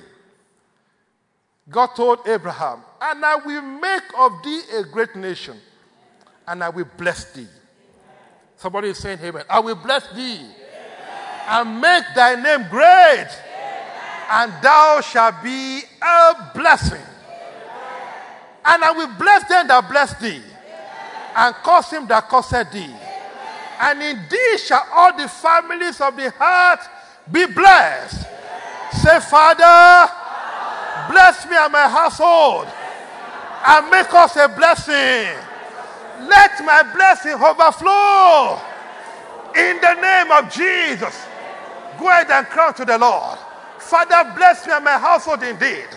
Speaker 1: God told Abraham, And I will make of thee a great nation, and I will bless thee. Somebody is saying, Amen. I will bless thee and make thy name great, and thou shalt be a blessing. And I will bless them that bless thee, and curse him that curseth thee. And in thee shall all the families of the earth be blessed. Say, Father, bless me and my household, and make us a blessing. Let my blessing overflow in the name of Jesus. Go ahead and cry to the Lord. Father, bless me and my household indeed.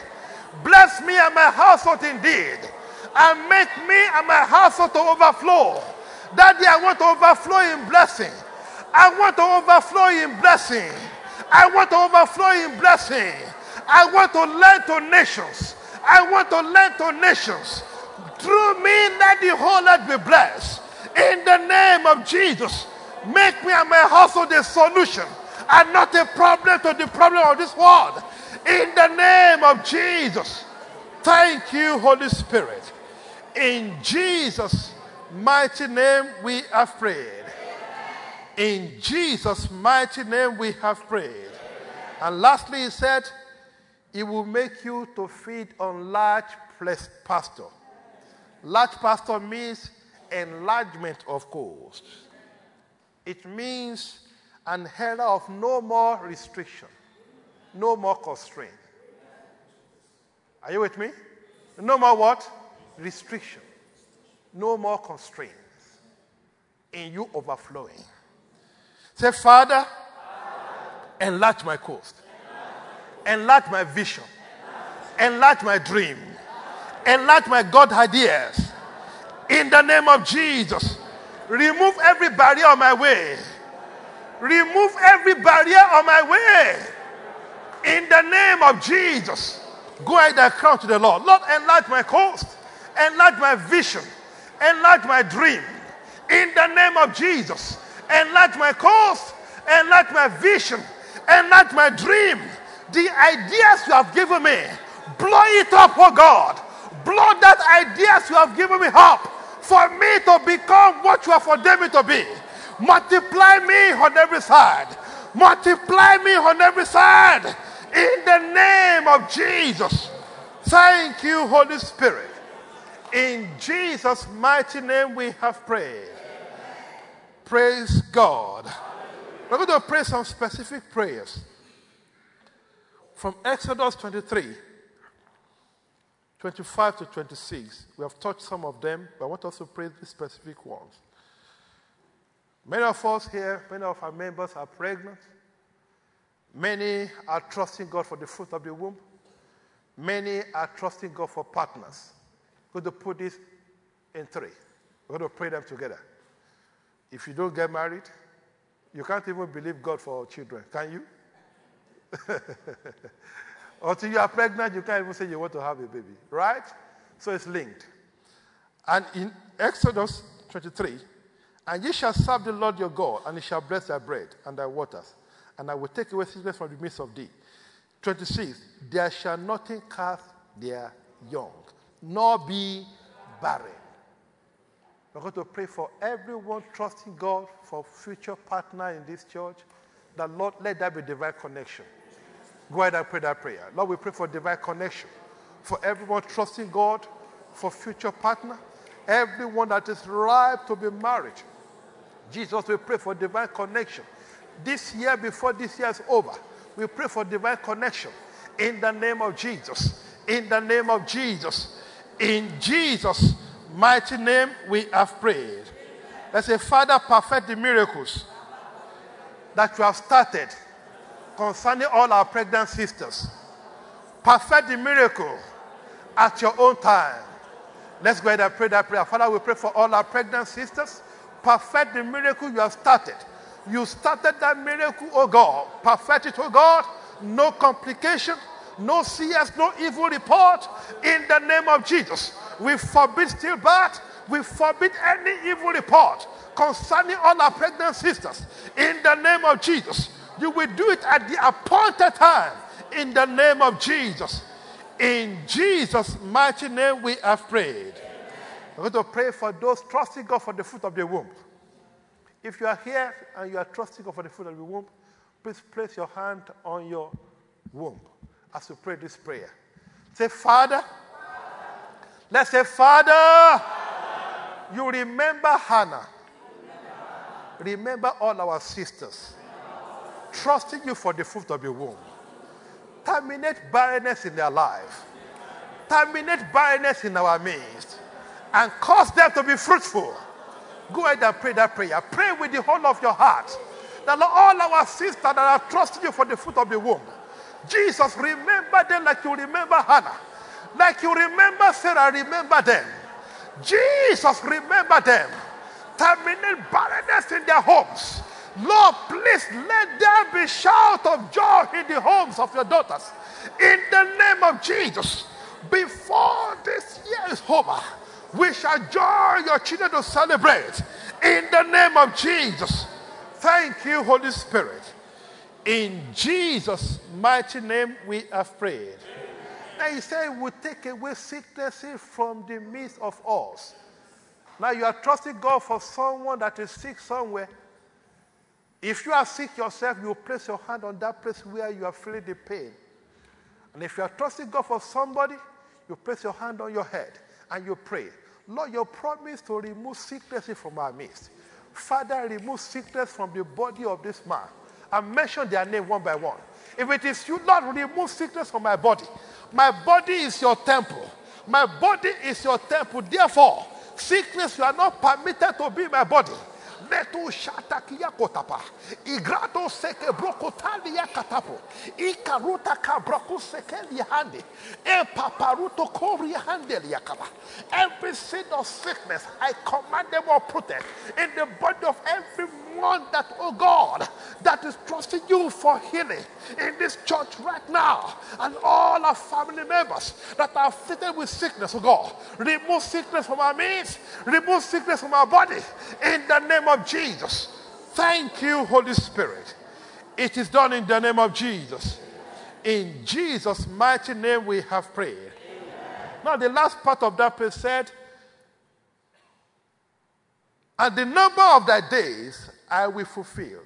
Speaker 1: Bless me and my household indeed. And make me and my household to overflow. Daddy, I want to overflow in blessing. I want to overflow in blessing. I want to overflow in blessing. I want to lend to nations. I want to lend to nations. Through me, let the whole earth be blessed. In the name of Jesus, make me and my household a solution and not a problem to the problem of this world. In the name of Jesus. Thank you, Holy Spirit. In Jesus' mighty name we have prayed. In Jesus' mighty name we have prayed. And lastly, he said, It will make you to feed on large pasture. Large pasture means enlargement of coast. It means an era of no more restriction, no more constraint. Are you with me? No more what? Restriction. No more constraints in you overflowing. Say, Father, enlarge my coast, enlarge my vision, enlarge my dream, enlarge my God ideas. In the name of Jesus, remove every barrier on my way Remove every barrier on my way. In the name of Jesus. Go ahead and cry to the Lord. Lord, enlarge my coast, enlarge my vision, enlarge my dream. In the name of Jesus. Enlarge my coast, enlarge my vision, enlarge my dream. The ideas you have given me, blow it up, oh God. Blow that ideas you have given me up for me to become what you have ordained me to be. Multiply me on every side. Multiply me on every side. In the name of Jesus. Thank you, Holy Spirit. In Jesus' mighty name we have prayed. Praise God. We're going to pray some specific prayers. From Exodus 23, 25 to 26. We have touched some of them, but I want us to pray the specific ones. Many of us here, many of our members are pregnant. Many are trusting God for the fruit of the womb. Many are trusting God for partners. We're going to put this in three. We're going to pray them together. If you don't get married, you can't even believe God for children, can you? Until you are pregnant, you can't even say you want to have a baby, right? So it's linked. And in Exodus 23, and ye shall serve the Lord your God, and he shall bless thy bread and thy waters, and I will take away sickness from the midst of thee. 26, there shall nothing cast their young, nor be barren. We're going to pray for everyone trusting God for future partner in this church. That Lord, let there be divine connection. Go ahead and pray that prayer. Lord, we pray for divine connection. For everyone trusting God for future partner. Everyone that is ripe to be married. Jesus, we pray for divine connection. This year, before this year is over, we pray for divine connection. In the name of Jesus. In the name of Jesus. In Jesus' mighty name, we have prayed. Let's say, Father, perfect the miracles that you have started concerning all our pregnant sisters. Perfect the miracle at your own time. Let's go ahead and pray that prayer. Father, we pray for all our pregnant sisters. Perfect the miracle you have started. You started that miracle, oh God. Perfect it, oh God. No complication, no CS, no evil report. In the name of Jesus, we forbid stillbirth. We forbid any evil report concerning all our pregnant sisters. In the name of Jesus, you will do it at the appointed time. In the name of Jesus. In Jesus' mighty name, we have prayed. We're going to pray for those trusting God for the fruit of the womb. If you are here and you are trusting God for the fruit of the womb, please place your hand on your womb as you pray this prayer. Say, Father. Let's say, Father. You remember Hannah. Remember all our sisters. Trusting you for the fruit of the womb. Terminate barrenness in their life. Terminate barrenness in our midst. And cause them to be fruitful. Go ahead and pray that prayer. Pray with the whole of your heart. That all our sisters that are trusting you for the fruit of the womb. Jesus, remember them like you remember Hannah. Like you remember Sarah, remember them. Jesus, remember them. Terminate barrenness in their homes. Lord, please let there be shout of joy in the homes of your daughters. In the name of Jesus, before this year is over, we shall join your children to celebrate. In the name of Jesus. Thank you, Holy Spirit. In Jesus' mighty name, we have prayed. Now he said, we take away sickness from the midst of us. Now you are trusting God for someone that is sick somewhere. If you are sick yourself, you place your hand on that place where you are feeling the pain. And if you are trusting God for somebody, you place your hand on your head and you pray. Lord, your promise to remove sickness from our midst. Father, remove sickness from the body of this man. And mention their name one by one. If it is you, Lord, remove sickness from my body. My body is your temple. My body is your temple. Therefore, sickness, you are not permitted to be my body. Leto shatakia kotapa. Igrato seke brokotalia katapo. Ikaruta kabroku sekeli hande. E paparuto kori hande liakaba. Every sin of sickness, I command them all protect in the body of everyone that, oh God, that is trusting you for healing in this church right now. And all our family members that are afflicted with sickness, oh God. Remove sickness from our midst. Remove sickness from our body. In the name of Jesus. Thank you, Holy Spirit. It is done in the name of Jesus. In Jesus' mighty name we have prayed. Now, the last part of that prayer said, And the number of thy days I will fulfill.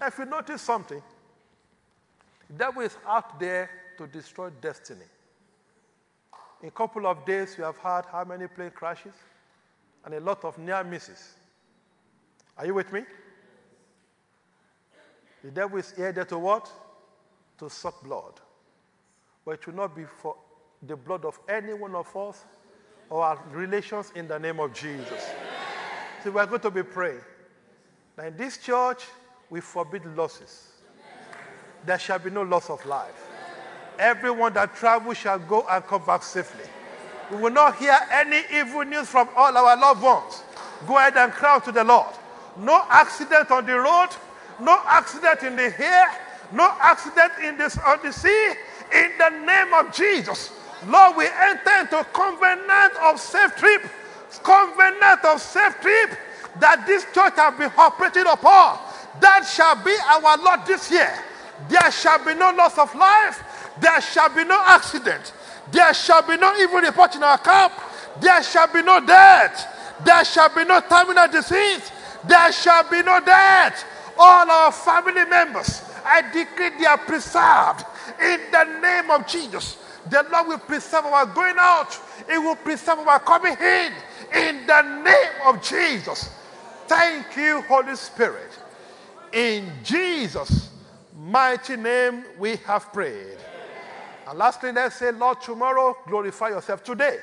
Speaker 1: If you notice something, the devil is out there to destroy destiny. In a couple of days, we have had how many plane crashes? And a lot of near misses. Are you with me? The devil is here to what? To suck blood. But it will not be for the blood of any one of us or our relations in the name of Jesus. So we're going to be praying. Now in this church, we forbid losses. there shall be no loss of life. Everyone that travels shall go and come back safely. We will not hear any evil news from all our loved ones. Go ahead and cry to the Lord. No accident on the road, no accident in the air, no accident in this on the sea. In the name of Jesus, Lord, we enter into covenant of safe trip, covenant of safe trip that this church has been operating upon. That shall be our Lord this year. There shall be no loss of life. There shall be no accident. There shall be no evil report in our camp. There shall be no death. There shall be no terminal disease. There shall be no death. All our family members, I decree they are preserved in the name of Jesus. The Lord will preserve our going out. It will preserve our coming in. In the name of Jesus. Thank you, Holy Spirit. In Jesus' mighty name we have prayed. And lastly, let's say, Lord, tomorrow glorify yourself. Today,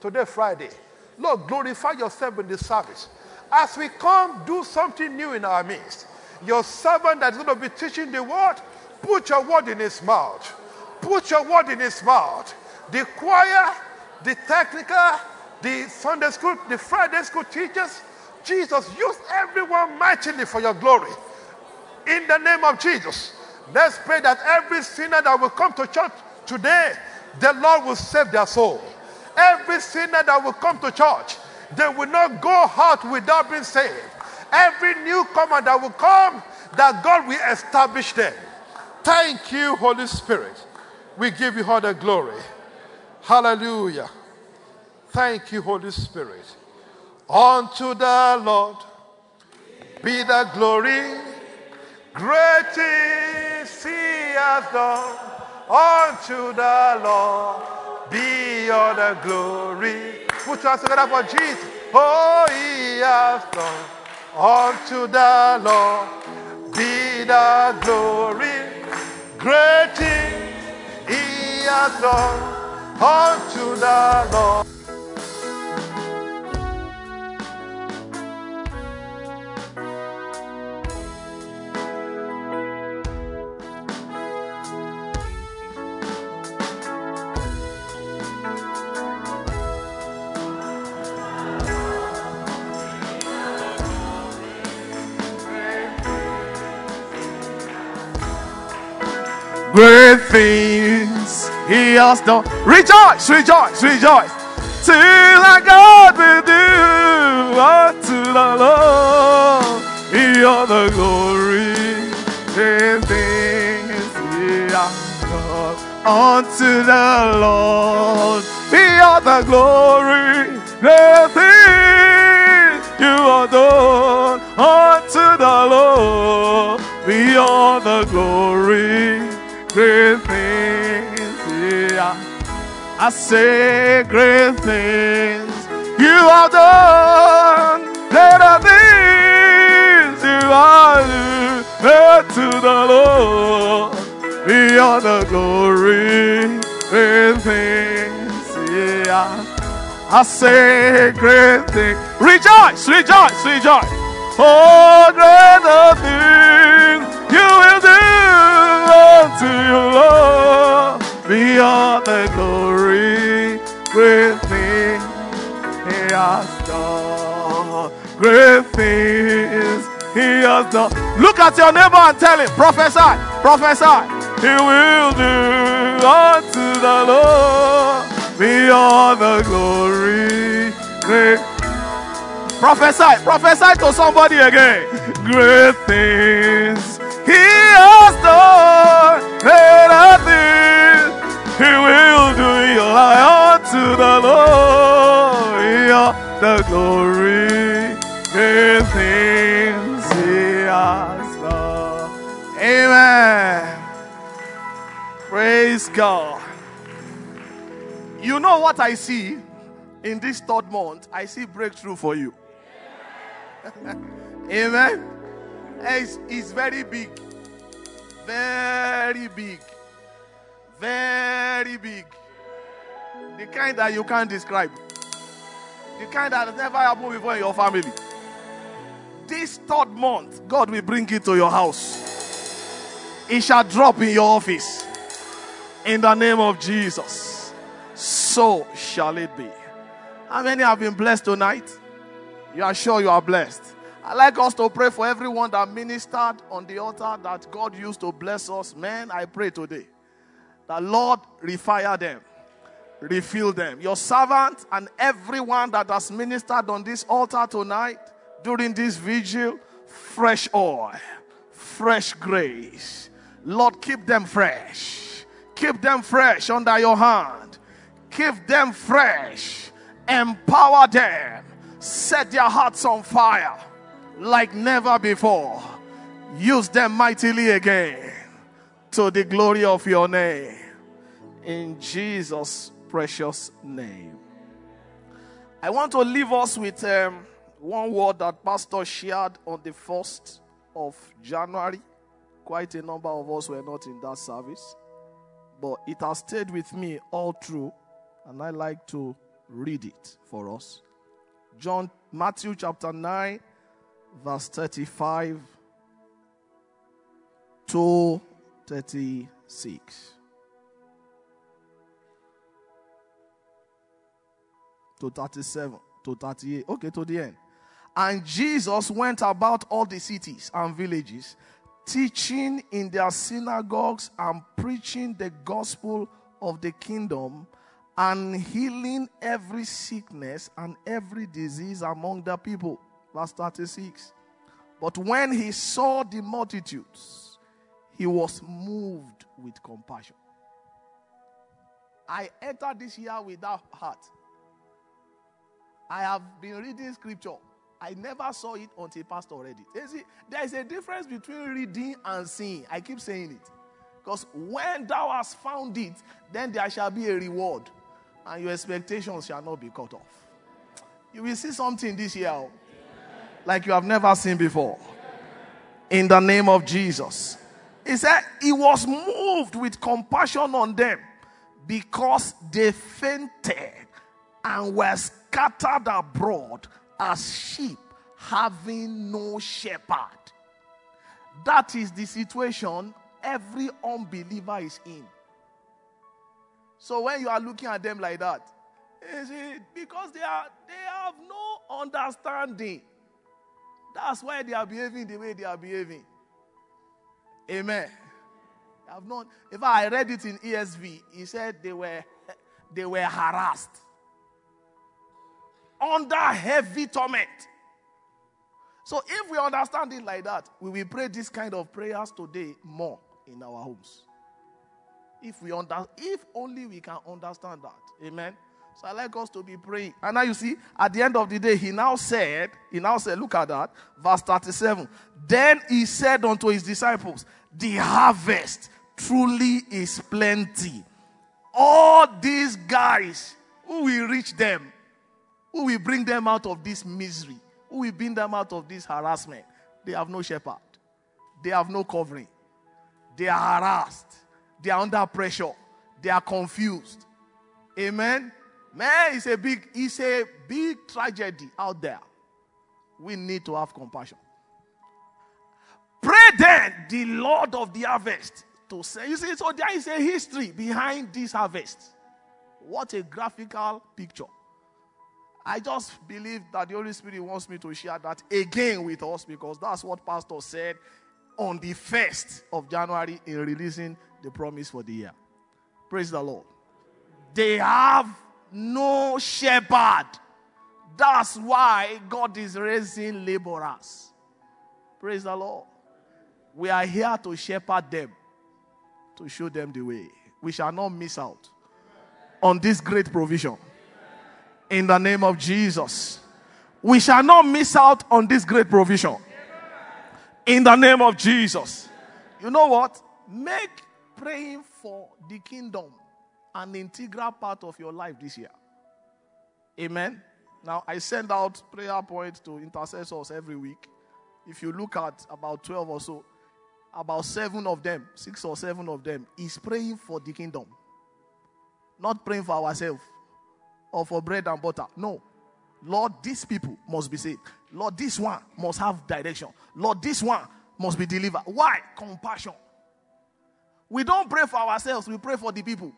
Speaker 1: today, Friday, Lord, glorify yourself in this service. As we come, do something new in our midst. Your servant that's going to be teaching the word, put your word in his mouth. Put your word in his mouth. The choir, the technical, the Sunday school, the Friday school teachers, Jesus, use everyone mightily for your glory. In the name of Jesus, let's pray that every sinner that will come to church today, the Lord will save their soul. Every sinner that will come to church, they will not go out without being saved. Every newcomer that will come, that God will establish them. Thank you, Holy Spirit. We give you all the glory. Hallelujah. Thank you, Holy Spirit. Unto the Lord be the glory. Great things he has done. Unto the Lord be all the glory. Put your together for Jesus. Oh, he has done. Unto the Lord be the glory. Great things he has done. Unto the Lord.
Speaker 4: Great things he has done. Rejoice, rejoice, rejoice. Till our God will do unto the Lord. He all the glory. Great things he has done unto the Lord. He all the glory. Great things you are done unto the Lord. Be all the glory great things. Yeah. I say great things you have done. Greater things you are doing to the Lord. Be all the glory, great things. Yeah. I say great things. Rejoice, rejoice, rejoice. Oh, greater things you will do unto you, Lord. Be all the glory, great things He has done. Great things He has done. Look at your neighbor and tell him, prophesy, prophesy. He will do unto the Lord. Be all the glory, great Prophesy, prophesy to somebody again. Great things he will do the Lord. The glory. Amen. Praise God. You know what I see in this third month? I see breakthrough for you. Amen. It's, it's very big. Very big. Very big. The kind that you can't describe. The kind that has never happened before in your family. This third month, God will bring it to your house. It shall drop in your office. In the name of Jesus. So shall it be. How many have been blessed tonight? You are sure you are blessed. I like us to pray for everyone that ministered on the altar that God used to bless us. Man, I pray today that Lord refire them, refill them. Your servant and everyone that has ministered on this altar tonight during this vigil, fresh oil, fresh grace. Lord, keep them fresh. Keep them fresh under your hand. Keep them fresh. Empower them. Set their hearts on fire like never before. Use them mightily again to the glory of your name. In Jesus' precious name. I want to leave us with um, one word that Pastor shared on the 1st of January. Quite a number of us were not in that service, but it has stayed with me all through, and I like to read it for us. John Matthew chapter 9 verse 35 to 36. To 37, to 38. Okay, to the end. And Jesus went about all the cities and villages, teaching in their synagogues and preaching the gospel of the kingdom and healing every sickness and every disease among the people. Verse 36. But when he saw the multitudes, he was moved with compassion. I entered this year with that heart. I have been reading scripture. I never saw it until Pastor read it. You see, there is a difference between reading and seeing. I keep saying it. Because when thou hast found it, then there shall be a reward, and your expectations shall not be cut off. You will see something this year oh, like you have never seen before. In the name of Jesus. He said he was moved with compassion on them because they fainted and were scattered abroad as sheep having no shepherd. That is the situation every unbeliever is in. So when you are looking at them like that, see, because they are they have no understanding. That's why they are behaving the way they are behaving. Amen. I have not. If I read it in ESV, he said they were they were harassed under heavy torment. So if we understand it like that, we will pray this kind of prayers today more in our homes. If we under, if only we can understand that. Amen. So I like us to be praying. And now you see, at the end of the day, he now said, he now said, look at that, verse 37. Then he said unto his disciples, The harvest truly is plenty. All these guys, who will reach them? Who will bring them out of this misery? Who will bring them out of this harassment? They have no shepherd. They have no covering. They are harassed. They are under pressure. They are confused. Amen. Man, it's a big, it's a big tragedy out there. We need to have compassion. Pray then the Lord of the harvest to say. You see, so there is a history behind this harvest. What a graphical picture. I just believe that the Holy Spirit wants me to share that again with us because that's what Pastor said on the 1st of January in releasing the promise for the year. Praise the Lord. They have no shepherd. That's why God is raising laborers. Praise the Lord. We are here to shepherd them, to show them the way. We shall not miss out on this great provision. In the name of Jesus. We shall not miss out on this great provision. In the name of Jesus. You know what? Make praying for the kingdom an integral part of your life this year. Amen. Now, I send out prayer points to intercessors every week. If you look at about 12 or so, about seven of them, six or seven of them, is praying for the kingdom. Not praying for ourselves or for bread and butter. No. Lord, these people must be saved. Lord, this one must have direction. Lord, this one must be delivered. Why? Compassion. We don't pray for ourselves, we pray for the people.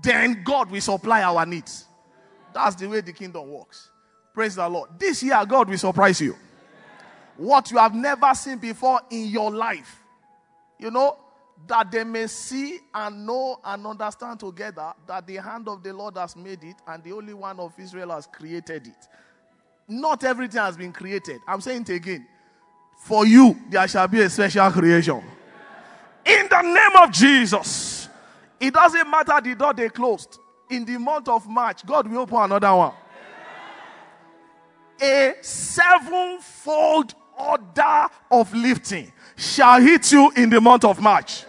Speaker 4: Then God will supply our needs. That's the way the kingdom works. Praise the Lord. This year, God will surprise you. What you have never seen before in your life. You know, that they may see and know and understand together that the hand of the Lord has made it and the Holy One of Israel has created it. Not everything has been created. I'm saying it again. For you, there shall be a special creation. In the name of Jesus. It doesn't matter the door they closed. In the month of March, God will open another one. A sevenfold order of lifting shall hit you in the month of March.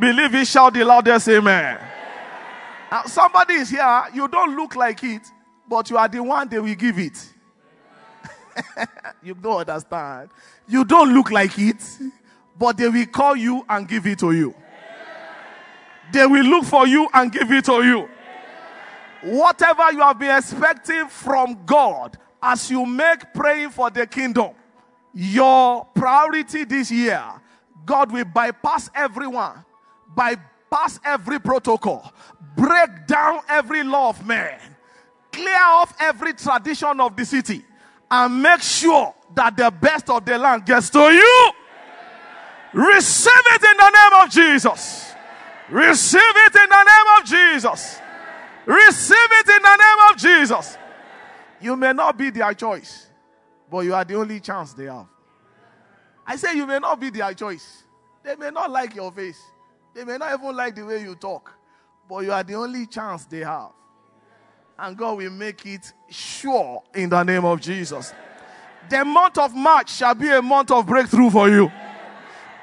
Speaker 4: Believe it, shout the loudest amen. Now, somebody is here, you don't look like it, but you are the one they will give it. you don't understand. You don't look like it, but they will call you and give it to you. They will look for you and give it to you. Whatever you have been expecting from God as you make praying for the kingdom, your priority this year, God will bypass everyone bypass every protocol, break down every law of man, clear off every tradition of the city, and make sure that the best of the land gets to you. Receive it in the name of Jesus. Receive it in the name of Jesus. Receive it in the name of Jesus. You may not be their choice, but you are the only chance they have. I say you may not be their choice. They may not like your face. They may not even like the way you talk, but you are the only chance they have. And God will make it sure in the name of Jesus. The month of March shall be a month of breakthrough for you.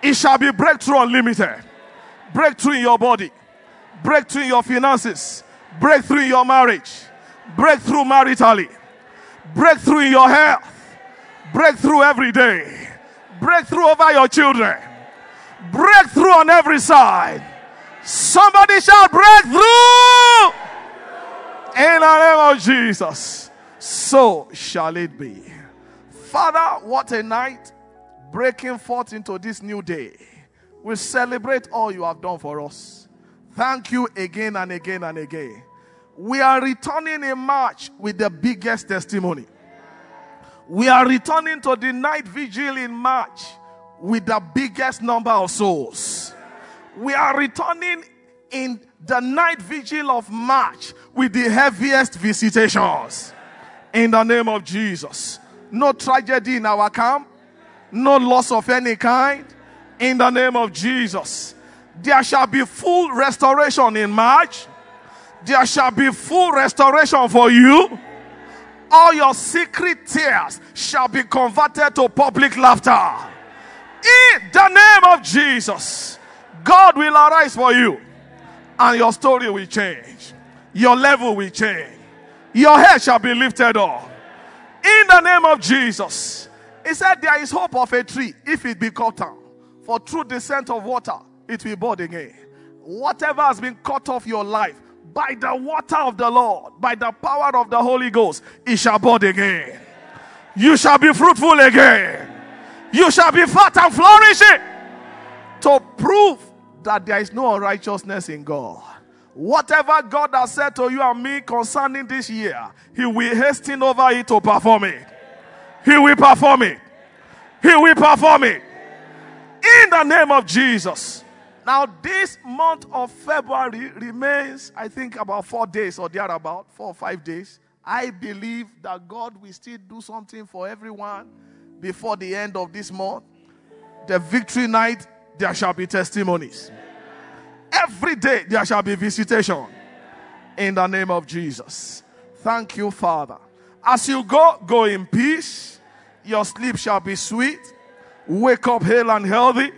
Speaker 4: It shall be breakthrough unlimited. Breakthrough in your body, breakthrough in your finances, breakthrough in your marriage, breakthrough maritally, breakthrough in your health, breakthrough every day, breakthrough over your children breakthrough on every side. Somebody shout breakthrough in the name of Jesus. So shall it be. Father, what a night breaking forth into this new day. We celebrate all you have done for us. Thank you again and again and again. We are returning in March with the biggest testimony. We are returning to the night vigil in March with the biggest number of souls. We are returning in the night vigil of March with the heaviest visitations. In the name of Jesus. No tragedy in our camp, no loss of any kind. In the name of Jesus. There shall be full restoration in March. There shall be full restoration for you. All your secret tears shall be converted to public laughter in the name of Jesus, God will arise for you and your story will change. Your level will change. Your head shall be lifted up. In the name of Jesus. He said, There is hope of a tree if it be cut down. For through descent of water, it will bud again. Whatever has been cut off your life, by the water of the Lord, by the power of the Holy Ghost, it shall bud again. You shall be fruitful again you shall be fat and flourishing to prove that there is no unrighteousness in God. Whatever God has said to you and me concerning this year, He will hasten over it to perform it. He will perform it. He will perform it. In the name of Jesus. Now, this month of February remains, I think, about four days or thereabout, four or five days. I believe that God will still do something for everyone before the end of this month, the victory night, there shall be testimonies. Every day there shall be visitation in the name of Jesus. Thank you, Father. As you go, go in peace. Your sleep shall be sweet. Wake up hale and healthy.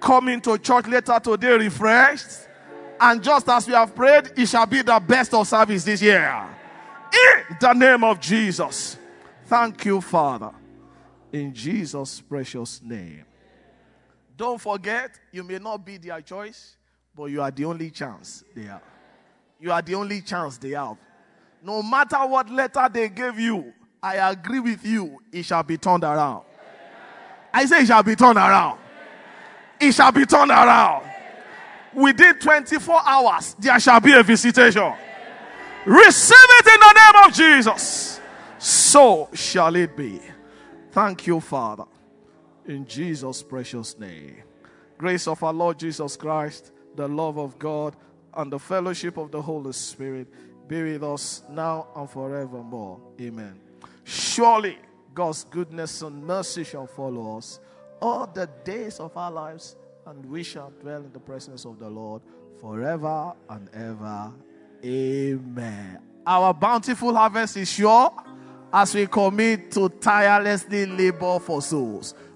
Speaker 4: Come into church later today refreshed. And just as we have prayed, it shall be the best of service this year. In the name of Jesus. Thank you, Father in Jesus' precious name. Don't forget, you may not be their choice, but you are the only chance they have. You are the only chance they have. No matter what letter they gave you, I agree with you, it shall be turned around. I say it shall be turned around. It shall be turned around. within 24 hours, there shall be a visitation. Receive it in the name of Jesus. So shall it be. Thank you, Father. In Jesus' precious name. Grace of our Lord Jesus Christ, the love of God, and the fellowship of the Holy Spirit be with us now and forevermore. Amen. Surely God's goodness and mercy shall follow us all the days of our lives, and we shall dwell in the presence of the Lord forever and ever. Amen. Our bountiful harvest is sure as we commit to tirelessly labor for souls.